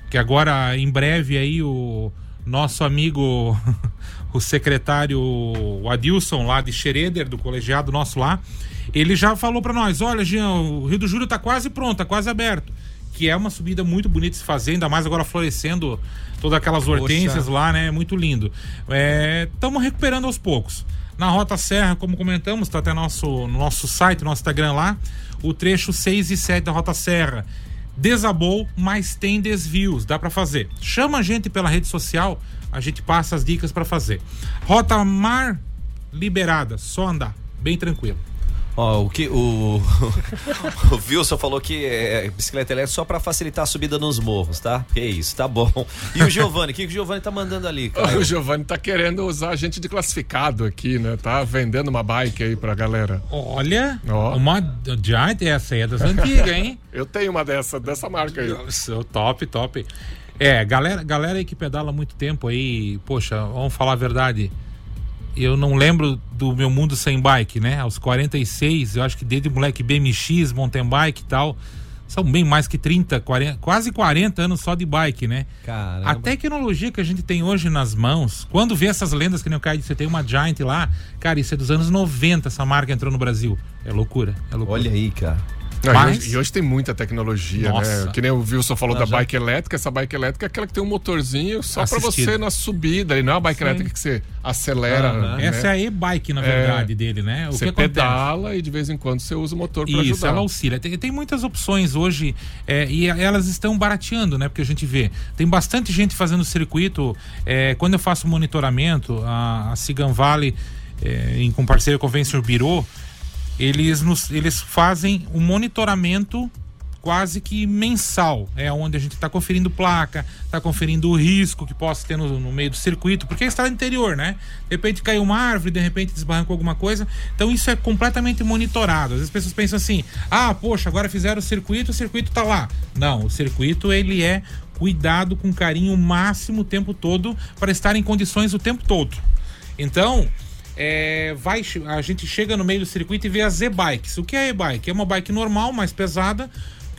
que agora em breve aí o nosso amigo o secretário o Adilson lá de Xereder, do colegiado nosso lá, ele já falou para nós, olha Jean, o Rio do Júlio tá quase pronto, tá quase aberto. Que é uma subida muito bonita de se fazer, ainda mais agora florescendo todas aquelas hortênsias lá, né? Muito lindo. Estamos recuperando aos poucos. Na Rota Serra, como comentamos, tá até nosso, no nosso site, no nosso Instagram lá, o trecho 6 e 7 da Rota Serra. Desabou, mas tem desvios, dá para fazer. Chama a gente pela rede social, a gente passa as dicas para fazer. Rota Mar liberada, só andar, bem tranquilo. Ó, o que o, o Wilson falou que é, bicicleta elétrica só pra facilitar a subida nos morros, tá? Que isso, tá bom. E o Giovanni, o que, que o Giovanni tá mandando ali, cara? O Giovanni tá querendo usar a gente de classificado aqui, né? Tá vendendo uma bike aí pra galera. Olha, Ó. uma Giant, essa aí é das antigas, hein? Eu tenho uma dessa, dessa marca aí. Nossa, top, top. É, galera, galera aí que pedala há muito tempo aí, poxa, vamos falar a verdade. Eu não lembro do meu mundo sem bike, né? Aos 46, eu acho que desde moleque BMX, mountain bike e tal, são bem mais que 30, 40, quase 40 anos só de bike, né? Caramba. A tecnologia que a gente tem hoje nas mãos, quando vê essas lendas que nem o Caio você tem uma Giant lá, cara, isso é dos anos 90, essa marca entrou no Brasil. É loucura, é loucura. Olha aí, cara. Não, Mas- e, hoje, e hoje tem muita tecnologia, Nossa. né? Que nem o Wilson falou Não, da já- bike elétrica. Essa bike elétrica é aquela que tem um motorzinho só pra Assistido. você na subida. E não é uma bike Sim. elétrica que você acelera. Né? Essa é a e-bike, na É. verdade, dele, né? O Você que acontece? pedala e de vez em quando você usa o motor pra Isso, ajudar. ela auxilia. Tem, tem muitas opções hoje é, e elas estão barateando, né? Porque a gente vê. Tem bastante gente fazendo circuito. é, quando eu faço monitoramento, a, a Sigan Valley, é, em, com parceiro com o Venture Bureau, eles, nos, eles fazem um monitoramento quase que mensal. É onde a gente está conferindo placa, está conferindo o risco que possa ter no, no meio do circuito, porque é estrada interior, né? De repente caiu uma árvore, de repente desbarrancou alguma coisa. Então isso é completamente monitorado. Às vezes as pessoas pensam assim: ah, poxa, agora fizeram o circuito, o circuito tá lá. Não, o circuito ele é cuidado com carinho máximo o tempo todo para estar em condições o tempo todo. Então, é, vai, a gente chega no meio do circuito e vê as e-bikes. O que é e-bike? É uma bike normal, mais pesada,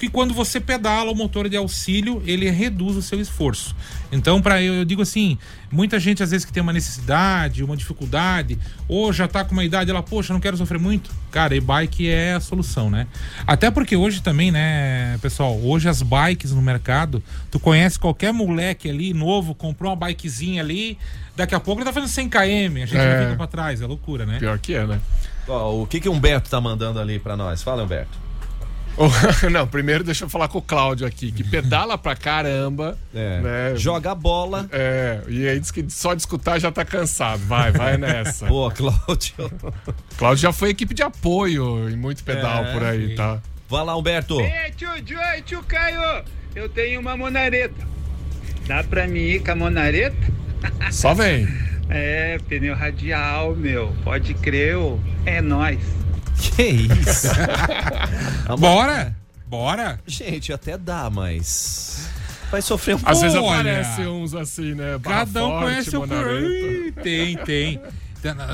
que quando você pedala o motor de auxílio, ele reduz o seu esforço. Então, para eu, eu digo assim, muita gente às vezes que tem uma necessidade, uma dificuldade, ou já tá com uma idade, ela, poxa, não quero sofrer muito. Cara, e-bike é a solução, né? Até porque hoje também, né, pessoal, hoje as bikes no mercado, tu conhece qualquer moleque ali novo, comprou uma bikezinha ali, daqui a pouco ele tá fazendo 100 km, a gente É. não fica pra trás, é loucura, né? Pior que é, né? Ó, o que que o Humberto tá mandando ali pra nós? Fala, Humberto. Não, primeiro deixa eu falar com o Cláudio aqui, que pedala pra caramba. É. né? Joga a bola. É, e aí diz que só de escutar já tá cansado. Vai, vai nessa. Boa, Cláudio. Cláudio já foi equipe de apoio em muito pedal É, por aí, sim. tá? Vai lá, Humberto. Ei, tio Joy, tio Caio, eu tenho uma monareta. Dá pra mim ir com a monareta? Só vem. É, pneu radial, meu. Pode crer, ô. é nóis. Que isso? Bora! Bora! Gente, até dá, mas. Vai sofrer um pouco. Às vezes aparece uns assim, né? Barra Cada um forte, conhece o. Ih, Tem, tem.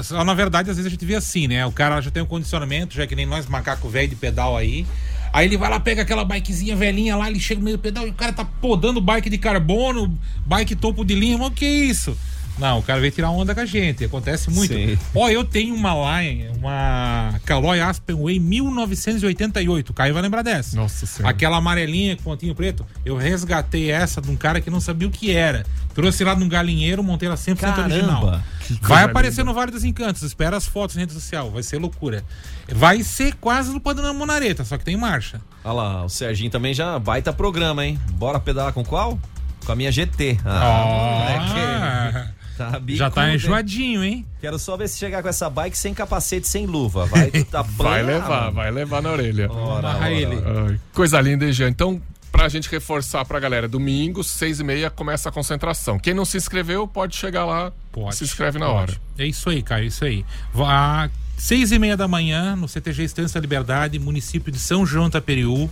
Só na verdade, às vezes a gente vê assim, né? O cara já tem um condicionamento, já que nem nós, macaco velho de pedal aí. Aí ele vai lá, pega aquela bikezinha velhinha lá, ele chega no meio do pedal e o cara tá podando bike de carbono, bike topo de linha, mas o que é isso? Não, o cara veio tirar onda com a gente, acontece muito. Ó, eu tenho uma Line, uma Caloi Aspen Way 1988, o Caio vai lembrar dessa. Nossa senhora. Aquela amarelinha com pontinho preto, eu resgatei essa de um cara que não sabia o que era. Trouxe lá num galinheiro, montei ela 100% Caramba, original. Vai aparecer linda. no Vale dos Encantos, espera as fotos na rede social, vai ser loucura. Vai ser quase no Padrão Monareta, só que tem marcha. Olha lá, o Serginho também já baita programa, hein? Bora pedalar com qual? Com a minha GT. Ah, moleque. Tá Já tá enjoadinho, hein? Quero só ver se chegar com essa bike sem capacete, sem luva. Vai, tá Vai levar, vai levar na orelha. Ora, ele. Ai, coisa linda, hein, Jean? Então, pra gente reforçar pra galera, domingo, seis e meia, começa a concentração. Quem não se inscreveu, pode chegar lá, Pode. se inscreve na pode. hora. É isso aí, Caio, é isso aí. Vá seis e meia da manhã, no CTG Estância Liberdade, município de São João Taperiú.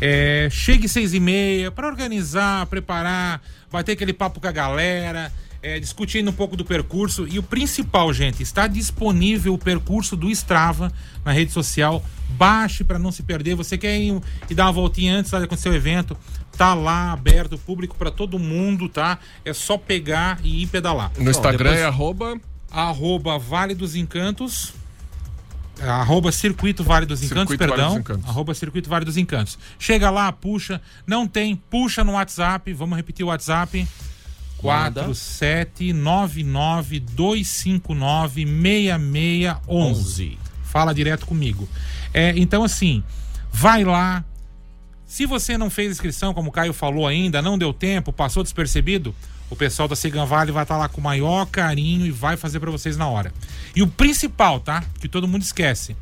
É, chegue seis e meia para organizar, preparar, vai ter aquele papo com a galera, é, discutindo um pouco do percurso. E o principal, gente, está disponível o percurso do Strava na rede social. Baixe para não se perder. Você quer ir, ir dar uma voltinha antes de acontecer o evento? Tá lá aberto, público para todo mundo, tá? É só pegar e ir pedalar. No Instagram depois- é arroba arroba Vale dos Encantos, arroba Circuito Vale dos Encantos, Circuito Vale perdão, dos Encantos. arroba Circuito Vale dos Encantos. Chega lá, puxa, não tem, puxa no WhatsApp, vamos repetir o WhatsApp. 47992596611. 11. Fala direto comigo. É, então, assim, vai lá. Se você não fez inscrição, como o Caio falou ainda, não deu tempo, passou despercebido, o pessoal da Sigan Vale vai estar lá com o maior carinho e vai fazer para vocês na hora. E o principal, tá? Que todo mundo esquece.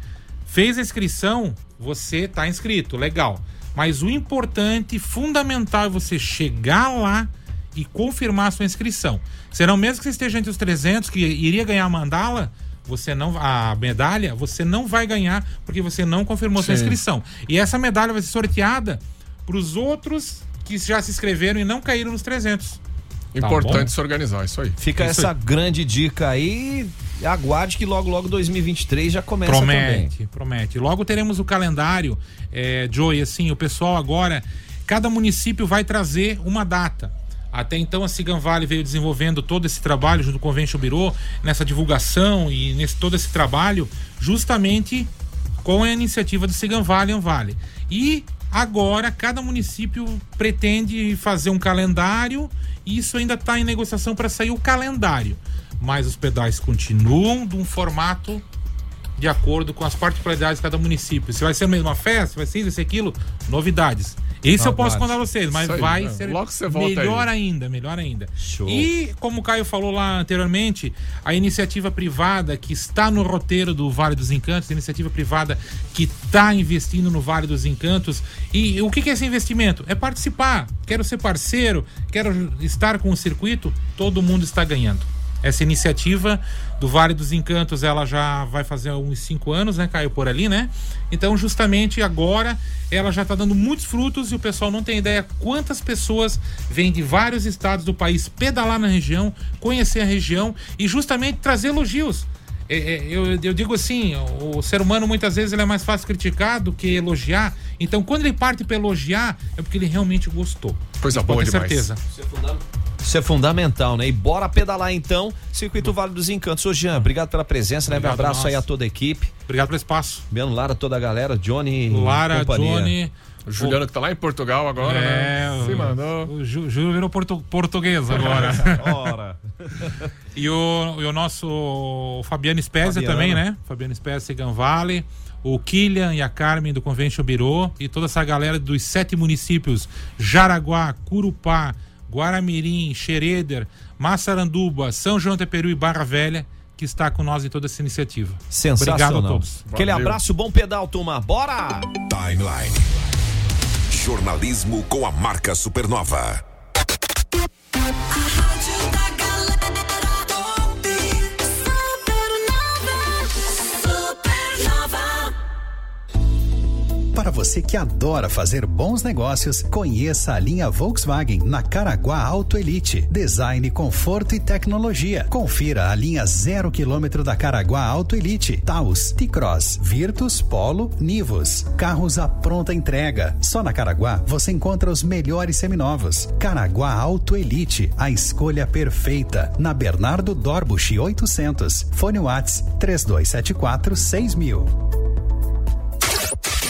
Fez a inscrição, você tá inscrito, legal. Mas o importante, fundamental é você chegar lá e confirmar a sua inscrição. Senão, mesmo que você esteja entre os 300 que iria ganhar a mandala, você não a medalha, você não vai ganhar porque você não confirmou sua Sim. inscrição. E essa medalha vai ser sorteada para os outros que já se inscreveram e não caíram nos 300. importante bom? se organizar, isso aí. Fica Isso essa grande dica aí. Aguarde que logo, logo 2023 já começa também. Promete, promete. Logo teremos o calendário, é, Joey, assim, o pessoal agora, cada município vai trazer uma data. Até então a Sigan Vale veio desenvolvendo todo esse trabalho junto com o Convention Bureau, nessa divulgação e nesse todo esse trabalho, justamente com a iniciativa do Sigan Vale Vale. E agora cada município pretende fazer um calendário e isso ainda está em negociação para sair o calendário. Mas os pedais continuam de um formato de acordo com as particularidades de cada município. Se vai ser a mesma festa, vai ser isso, esse, aquilo, novidades. Isso eu posso contar a vocês, mas aí, vai né? ser Logo você volta melhor aí. ainda, melhor ainda. Show. E como o Caio falou lá anteriormente, a iniciativa privada que está no roteiro do Vale dos Encantos, a iniciativa privada que está investindo no Vale dos Encantos. E o que é esse investimento? É participar. Quero ser parceiro, quero estar com o circuito, todo mundo está ganhando. Essa iniciativa do Vale dos Encantos, ela já vai fazer uns cinco anos, né? Caiu por ali, né? Então, justamente agora, ela já está dando muitos frutos e o pessoal não tem ideia quantas pessoas vêm de vários estados do país pedalar na região, conhecer a região e justamente trazer elogios. É, é, eu, eu digo assim, o ser humano muitas vezes ele é mais fácil criticar do que elogiar. Então, quando ele parte para elogiar, é porque ele realmente gostou. Coisa Pode boa ter demais. certeza. Isso é fundamental, né? E bora pedalar então, Circuito Vale dos Encantos. Ô Jean, obrigado pela presença, né? Um Obrigado, abraço aí nós. a toda a equipe. Obrigado pelo espaço. Beno Lara, toda a galera, Johnny. e Lara, companhia. Johnny. O Juliano que tá lá em Portugal agora, É, né? Se mandou. O Ju- Júlio virou portu- português agora. Ora. e, o, e o nosso o Fabiano Spezia Fabiano. também, né? Fabiano Spezia, Sigan Vale. O Kilian e a Carmen do Convention Bureau. E toda essa galera dos sete municípios: Jaraguá, Curupá, Guaramirim, Xereder, Massaranduba, São João de Peru e Barra Velha, que está com nós em toda essa iniciativa. Sensacional. Obrigado a todos. Aquele Valeu. abraço, bom pedal, turma. Bora! Timeline. Jornalismo com a marca Supernova. Para você que adora fazer bons negócios, conheça a linha Volkswagen na Caraguá Auto Elite. Design, conforto e tecnologia. Confira a linha zero quilômetro da Caraguá Auto Elite. Taos, T-Cross, Virtus, Polo, Nivus. Carros à pronta entrega. Só na Caraguá você encontra os melhores seminovos. Caraguá Auto Elite, a escolha perfeita. Na Bernardo Dorbuch 800. Fone Whats 3274 6000.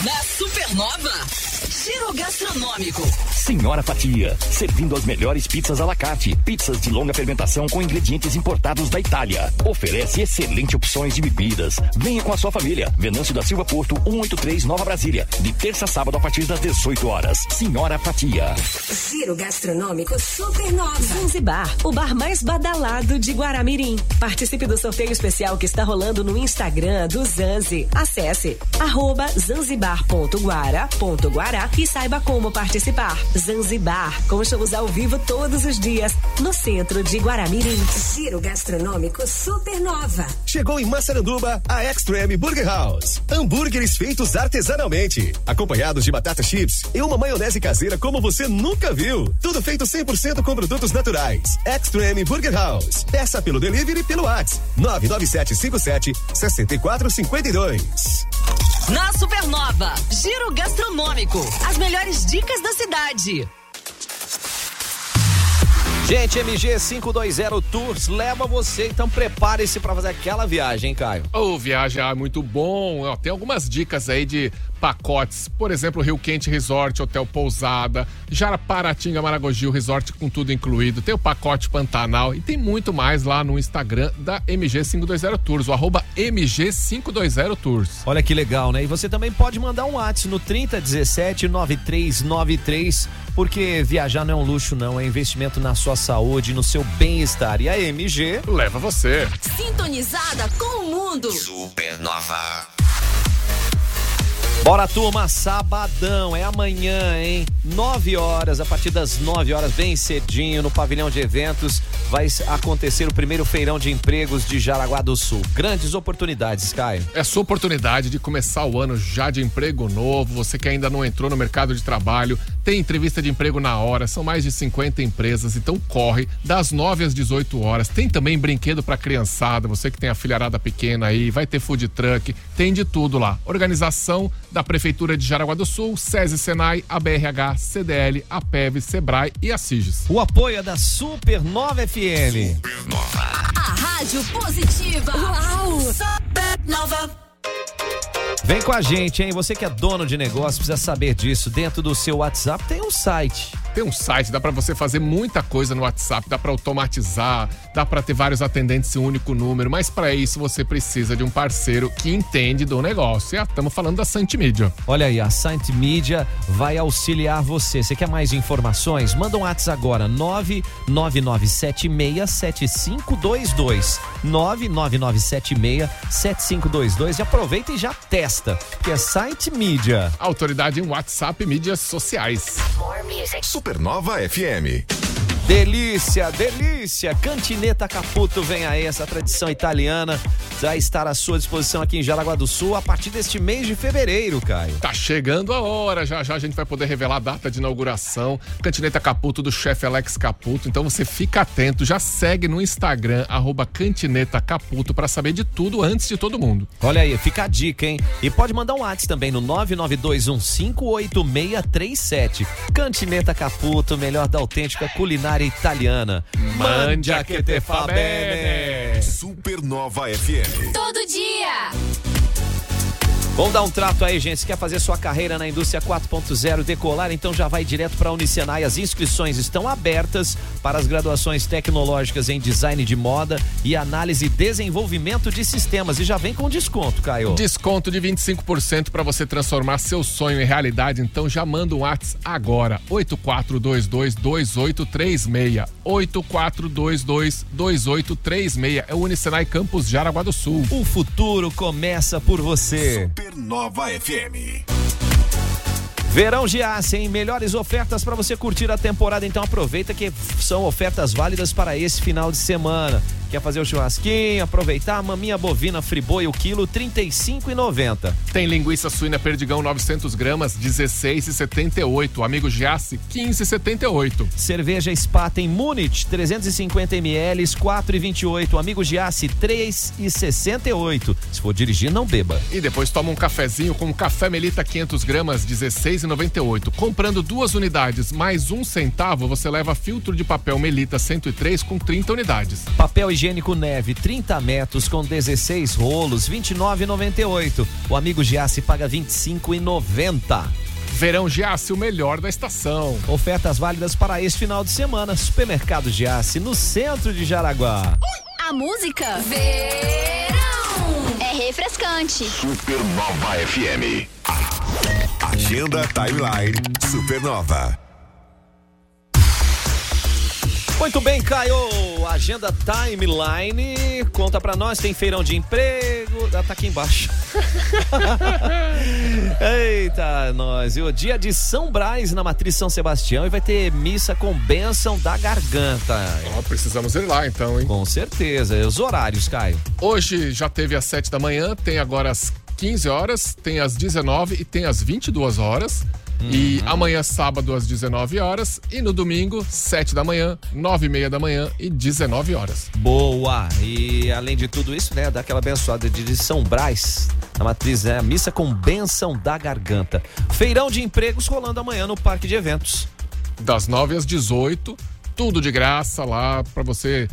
Na Supernova, giro gastronômico. Senhora Fatia, servindo as melhores pizzas à la carte. Pizzas de longa fermentação com ingredientes importados da Itália. Oferece excelentes opções de bebidas. Venha com a sua família. Venâncio da Silva Porto, 183 Nova Brasília. De terça a sábado a partir das 18 horas. Senhora Fatia. Giro gastronômico Supernova. Zanzibar, o bar mais badalado de Guaramirim. Participe do sorteio especial que está rolando no Instagram do Zanzi. Acesse arroba zanzibar.guara.guará e saiba como participar. Zanzibar, com shows ao vivo todos os dias, no centro de Guaramirim. Giro gastronômico Supernova. Chegou em Massaranduba a Extreme Burger House. Hambúrgueres feitos artesanalmente, acompanhados de batata chips e uma maionese caseira como você nunca viu. Tudo feito 100% com produtos naturais. Extreme Burger House. Peça pelo delivery pelo WhatsApp 99757 6452. Na Supernova, giro gastronômico. As melhores dicas da cidade. Gente, MG 520 Tours leva você, então prepare-se para fazer aquela viagem, hein, Caio? Ô, viagem ah, muito bom. Ó, Tem algumas dicas aí de pacotes. Por exemplo, Rio Quente Resort, Hotel Pousada, Jaraparatinga Maragogi, o resort com tudo incluído. Tem o pacote Pantanal e tem muito mais lá no Instagram da MG 520 Tours, o arroba MG 520 Tours. Olha que legal, né? E você também pode mandar um WhatsApp no 3017 9393, porque viajar não é um luxo, não, é investimento na sua saúde, no seu bem-estar. E a MG leva você. Sintonizada com o mundo. Supernova. Bora, turma, sabadão, é amanhã, hein? 9 horas, a partir das 9 horas, bem cedinho, no pavilhão de eventos, vai acontecer o primeiro feirão de empregos de Jaraguá do Sul. Grandes oportunidades, Caio. É sua oportunidade de começar o ano já de emprego novo. Você que ainda não entrou no mercado de trabalho, tem entrevista de emprego na hora. São mais de 50 empresas, então corre das 9 às 18 horas. Tem também brinquedo para criançada. Você que tem a filharada pequena aí, vai ter food truck, tem de tudo lá. Organização da Prefeitura de Jaraguá do Sul, SESI Senai, a BRH, CDL, a PEV, Sebrae e a SIGES. O apoio é da Supernova FM. A rádio positiva. Uau! Supernova. Vem com a gente, hein? Você que é dono de negócio, precisa saber disso. Dentro do seu WhatsApp tem um site. Tem um site, dá para você fazer muita coisa no WhatsApp, dá para automatizar, dá para ter vários atendentes em um único número, mas para isso você precisa de um parceiro que entende do negócio. E estamos falando da Sante Media. Olha aí, a Saint Media vai auxiliar você. Você quer mais informações? Manda um WhatsApp agora, 999767522. 999767522. E aproveita e já testa, que é Saint Media. Autoridade em WhatsApp e mídias sociais. Supernova FM. Delícia, delícia! Cantineta Caputo vem aí, essa tradição italiana vai estar à sua disposição aqui em Jaraguá do Sul a partir deste mês de fevereiro, Caio. Tá chegando a hora, já já a gente vai poder revelar a data de inauguração. Cantineta Caputo do chefe Alex Caputo. Então você fica atento, já segue no Instagram, arroba Cantineta Caputo, pra saber de tudo antes de todo mundo. Olha aí, fica a dica, hein? E pode mandar um WhatsApp também no 992158637. Cantineta Caputo, melhor da autêntica culinária italiana. Mande a que te fa bene. Supernova FM. Todo dia. Vamos dar um trato aí, gente. Se quer fazer sua carreira na indústria 4.0 decolar, então já vai direto para a Unicenai. As inscrições estão abertas para as graduações tecnológicas em design de moda e análise e desenvolvimento de sistemas. E já vem com desconto, Caio. Desconto de 25% para você transformar seu sonho em realidade. Então já manda um WhatsApp agora. 84222836. 84222836. É o Unicenai Campus Jaraguá do Sul. O futuro começa por você. Supernova FM. Verão Giasse, hein? Melhores ofertas para você curtir a temporada. Então aproveita que são ofertas válidas para esse final de semana. Quer fazer o churrasquinho, aproveitar? Maminha bovina friboi o quilo, R$ 35,90. Tem linguiça suína perdigão 900 gramas, 16,78. Amigo Giasse, 15,78. Cerveja Spa tem Munich, 350 ml, 4,28. Amigo Giasse, 3,68. Se for dirigir, não beba. E depois toma um cafezinho com café Melita 500 gramas, 16,98. Comprando duas unidades mais um centavo, você leva filtro de papel Melita 103 com 30 unidades. Papel higiênico neve, 30 metros com 16 rolos, 29,98. O amigo Giasse paga 25,90. Verão Giasse, o melhor da estação. Ofertas válidas para este final de semana. Supermercado Giasse, no centro de Jaraguá. A música Verão é refrescante. Supernova FM. Agenda Timeline Supernova. Muito bem, Caio. Agenda Timeline. Conta pra nós, tem feirão de emprego. Ah, tá aqui embaixo. Eita, nós. E o dia de São Brás na Matriz São Sebastião e vai ter missa com bênção da garganta. Ó, precisamos ir lá então, hein? Com certeza. E os horários, Caio? Hoje já teve às 7 da manhã, tem agora às 15 horas, tem às 19 e tem às 22 horas. E amanhã, sábado, às 19 horas. E no domingo, 7 da manhã, 9 e meia da manhã e 19 horas. Boa! E além de tudo isso, né, daquela abençoada de São Brás, na matriz, né, missa com bênção da garganta. Feirão de empregos rolando amanhã no Parque de Eventos. Das 9 às 18, tudo de graça lá para você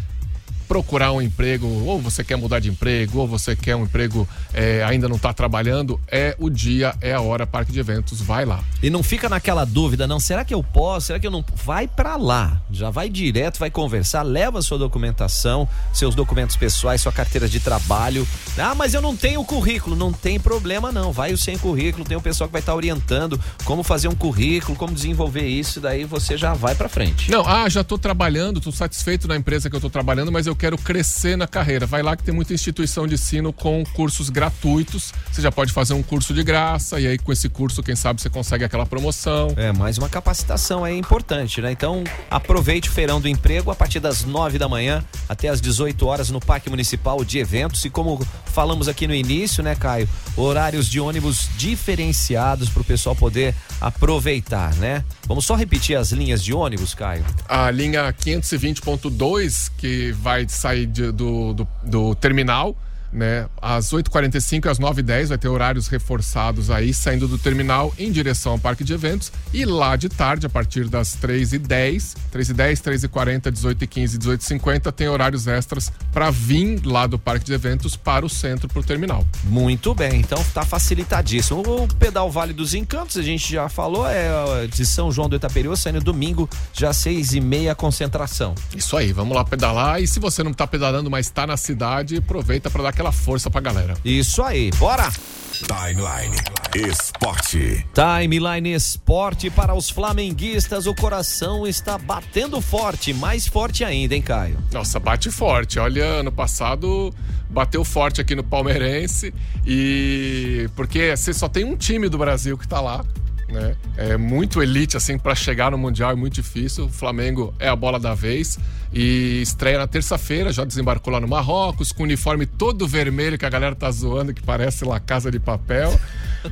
procurar um emprego, ou você quer mudar de emprego, ou você quer um emprego é, ainda não está trabalhando, é o dia, é a hora, Parque de Eventos, vai lá. E não fica naquela dúvida, não, será que eu posso, será que eu não... Vai para lá, já vai direto, vai conversar, leva sua documentação, seus documentos pessoais, sua carteira de trabalho. Ah, mas eu não tenho currículo, não tem problema não, vai o sem currículo, tem o pessoal que vai estar orientando como fazer um currículo, como desenvolver isso, daí você já vai para frente. Não, ah, já estou trabalhando, estou satisfeito na empresa que eu estou trabalhando, mas eu quero crescer na carreira. Vai lá que tem muita instituição de ensino com cursos gratuitos. Você já pode fazer um curso de graça e aí com esse curso, quem sabe você consegue aquela promoção. É, mais uma capacitação é importante, né? Então, aproveite o feirão do emprego a partir das 9 da manhã até as 18 horas no Parque Municipal de Eventos e como falamos aqui no início, né, Caio? Horários de ônibus diferenciados para o pessoal poder aproveitar, né? Vamos só repetir as linhas de ônibus, Caio? A linha 520.2, que vai sair de, do, do, do terminal, né? Às 8h45 e às 9h10 vai ter horários reforçados aí, saindo do terminal em direção ao parque de eventos. E lá de tarde, a partir das 3h10, 3h10, 3h40, 18h15, 18h50, tem horários extras para vir lá do parque de eventos para o centro, para o terminal. Muito bem, então tá facilitadíssimo. O pedal Vale dos Encantos, a gente já falou, é de São João do Itaperiú, saindo domingo, já seis e meia concentração. Isso aí, vamos lá pedalar. E se você não tá pedalando, mas tá na cidade, aproveita para dar aquela força pra galera. Isso aí, bora! Timeline Esporte. Timeline Esporte para os flamenguistas. O coração está batendo forte, mais forte ainda, hein, Caio? Nossa, bate forte. Olha, ano passado bateu forte aqui no Palmeirense e porque você só tem um time do Brasil que tá lá. Né? É muito elite assim para chegar no mundial é muito difícil. O Flamengo é a bola da vez e estreia na terça-feira, já desembarcou lá no Marrocos com o uniforme todo vermelho que a galera tá zoando que parece lá Casa de Papel.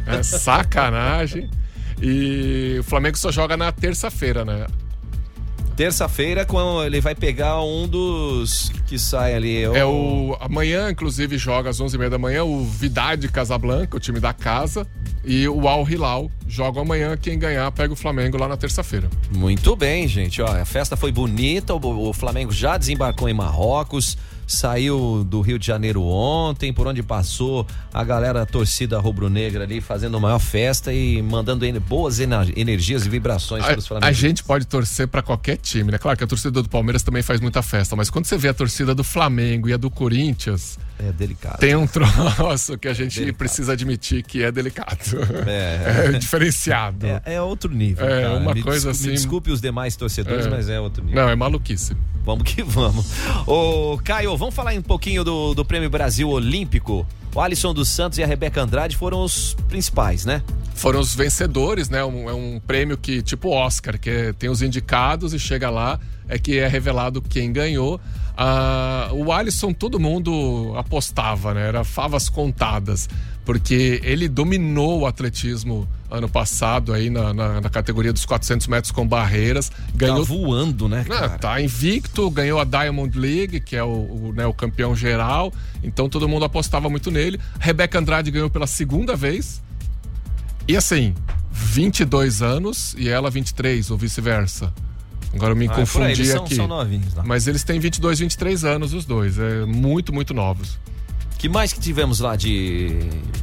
É sacanagem. E o Flamengo só joga na terça-feira, né? Terça-feira, quando ele vai pegar um dos que sai ali. É o... Amanhã, inclusive, joga às 11h30 da manhã o Vidade Casablanca, o time da casa. E o Al Hilal joga amanhã. Quem ganhar pega o Flamengo lá na terça-feira. Muito bem, gente. Ó, a festa foi bonita. O, o Flamengo já desembarcou em Marrocos saiu do Rio de Janeiro ontem, por onde passou a galera a torcida rubro-negra ali fazendo a maior festa e mandando boas energias e vibrações a, para os Flamengo. A gente pode torcer para qualquer time, né? Claro que a torcida do Palmeiras também faz muita festa, mas quando você vê a torcida do Flamengo e a do Corinthians, é delicado. Tem um troço que a gente delicado. precisa admitir que é delicado. É, é diferenciado. É, é, outro nível. É cara. uma me coisa desculpe, assim. Desculpe os demais torcedores, É. mas é outro nível. Não, é maluquice. Vamos que vamos. Ô, Caio, vamos falar um pouquinho do, do Prêmio Brasil Olímpico. O Alisson dos Santos e a Rebeca Andrade foram os principais, né? foram os vencedores, né? Um, é um prêmio que, tipo Oscar, que é- tem os indicados e chega lá, é que é revelado quem ganhou. Ah, o Alisson, todo mundo apostava, né? Era favas contadas, porque ele dominou o atletismo ano passado aí na, na- na categoria dos 400 metros com barreiras. Ganhou, Tá voando, né, Ah, tá invicto, ganhou a Diamond League, que é o, o, né, o campeão geral. Então todo mundo apostava muito nele. Rebeca Andrade ganhou pela segunda vez. E assim, 22 anos e ela 23, ou vice-versa. Agora eu me Ah, é por aí, confundi eles são- aqui. são novinhos, tá? Mas eles têm 22, 23 anos, os dois. É muito, muito novos. Que mais que tivemos lá de,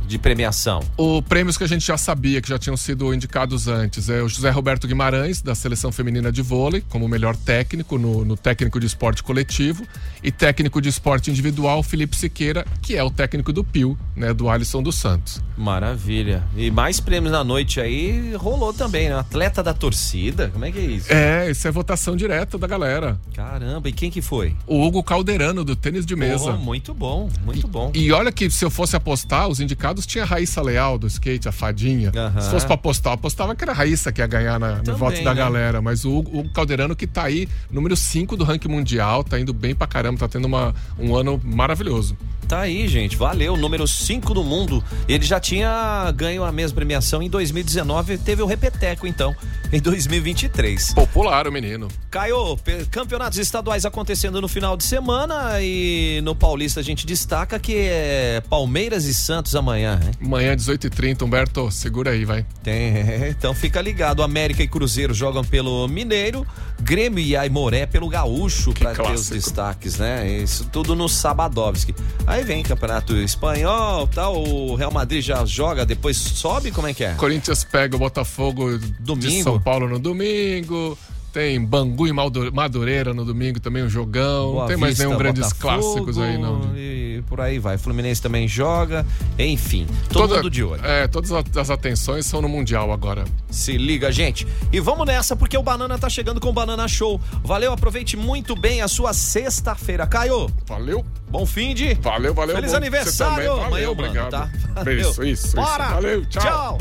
de premiação? O prêmios que a gente já sabia, que já tinham sido indicados antes, é o José Roberto Guimarães, da Seleção Feminina de Vôlei, como melhor técnico no, no técnico de esporte coletivo, e técnico de esporte individual, Felipe Siqueira, que é o técnico do Pio, né, do Alisson dos Santos. Maravilha. E mais prêmios na noite aí rolou também, né? Atleta da torcida, como é que é isso? É, isso é votação direta da galera. Caramba, e quem que foi? O Hugo Calderano, do tênis de mesa. Porra, muito bom, muito bom. E olha que se eu fosse apostar, os indicados tinha a Raíssa Leal do skate, a fadinha. Aham. Se fosse pra apostar, eu apostava que era a Raíssa que ia ganhar na- no voto da né? galera. Mas o Hugo Calderano que tá aí, número 5 do ranking mundial, tá indo bem pra caramba, tá tendo uma, um ano maravilhoso. Tá aí, gente. Valeu. Número 5 do mundo. Ele já tinha ganho a mesma premiação em 2019. Teve o Repeteco, então, em 2023. Popular o menino. Caio, pe- campeonatos estaduais acontecendo no final de semana e no Paulista a gente destaca que é Palmeiras e Santos amanhã, né? Amanhã, 18h30, Humberto, segura aí, vai. Tem, então fica ligado. América e Cruzeiro jogam pelo Mineiro, Grêmio e Aimoré pelo Gaúcho para ter os destaques, né? Isso tudo no Sabadovski. Aí vem Campeonato Espanhol, tal, o Real Madrid já joga, depois sobe, como é que é? Corinthians pega o Botafogo de Domingo. São Paulo no domingo. Tem Bangu e Madureira no domingo também, um jogão. Boa não tem mais Vista, nenhum grandes Botafogo, clássicos aí, não. E por aí vai. Fluminense também joga. Enfim, todo Toda- mundo de olho. É, todas as atenções são no Mundial agora. Se liga, gente. E vamos nessa, porque o Banana tá chegando com o Banana Show. Valeu, aproveite muito bem a sua sexta-feira. Caio. Valeu. Bom fim de. Valeu, valeu. Feliz bom- aniversário. Valeu, Amanhã obrigado. tá? Valeu. Isso, isso, isso. Bora. Valeu, tchau.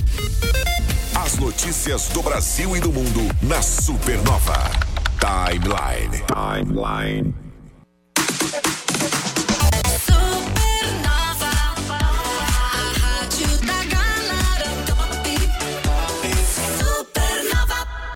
As notícias do Brasil e do mundo na Supernova. Timeline. Timeline.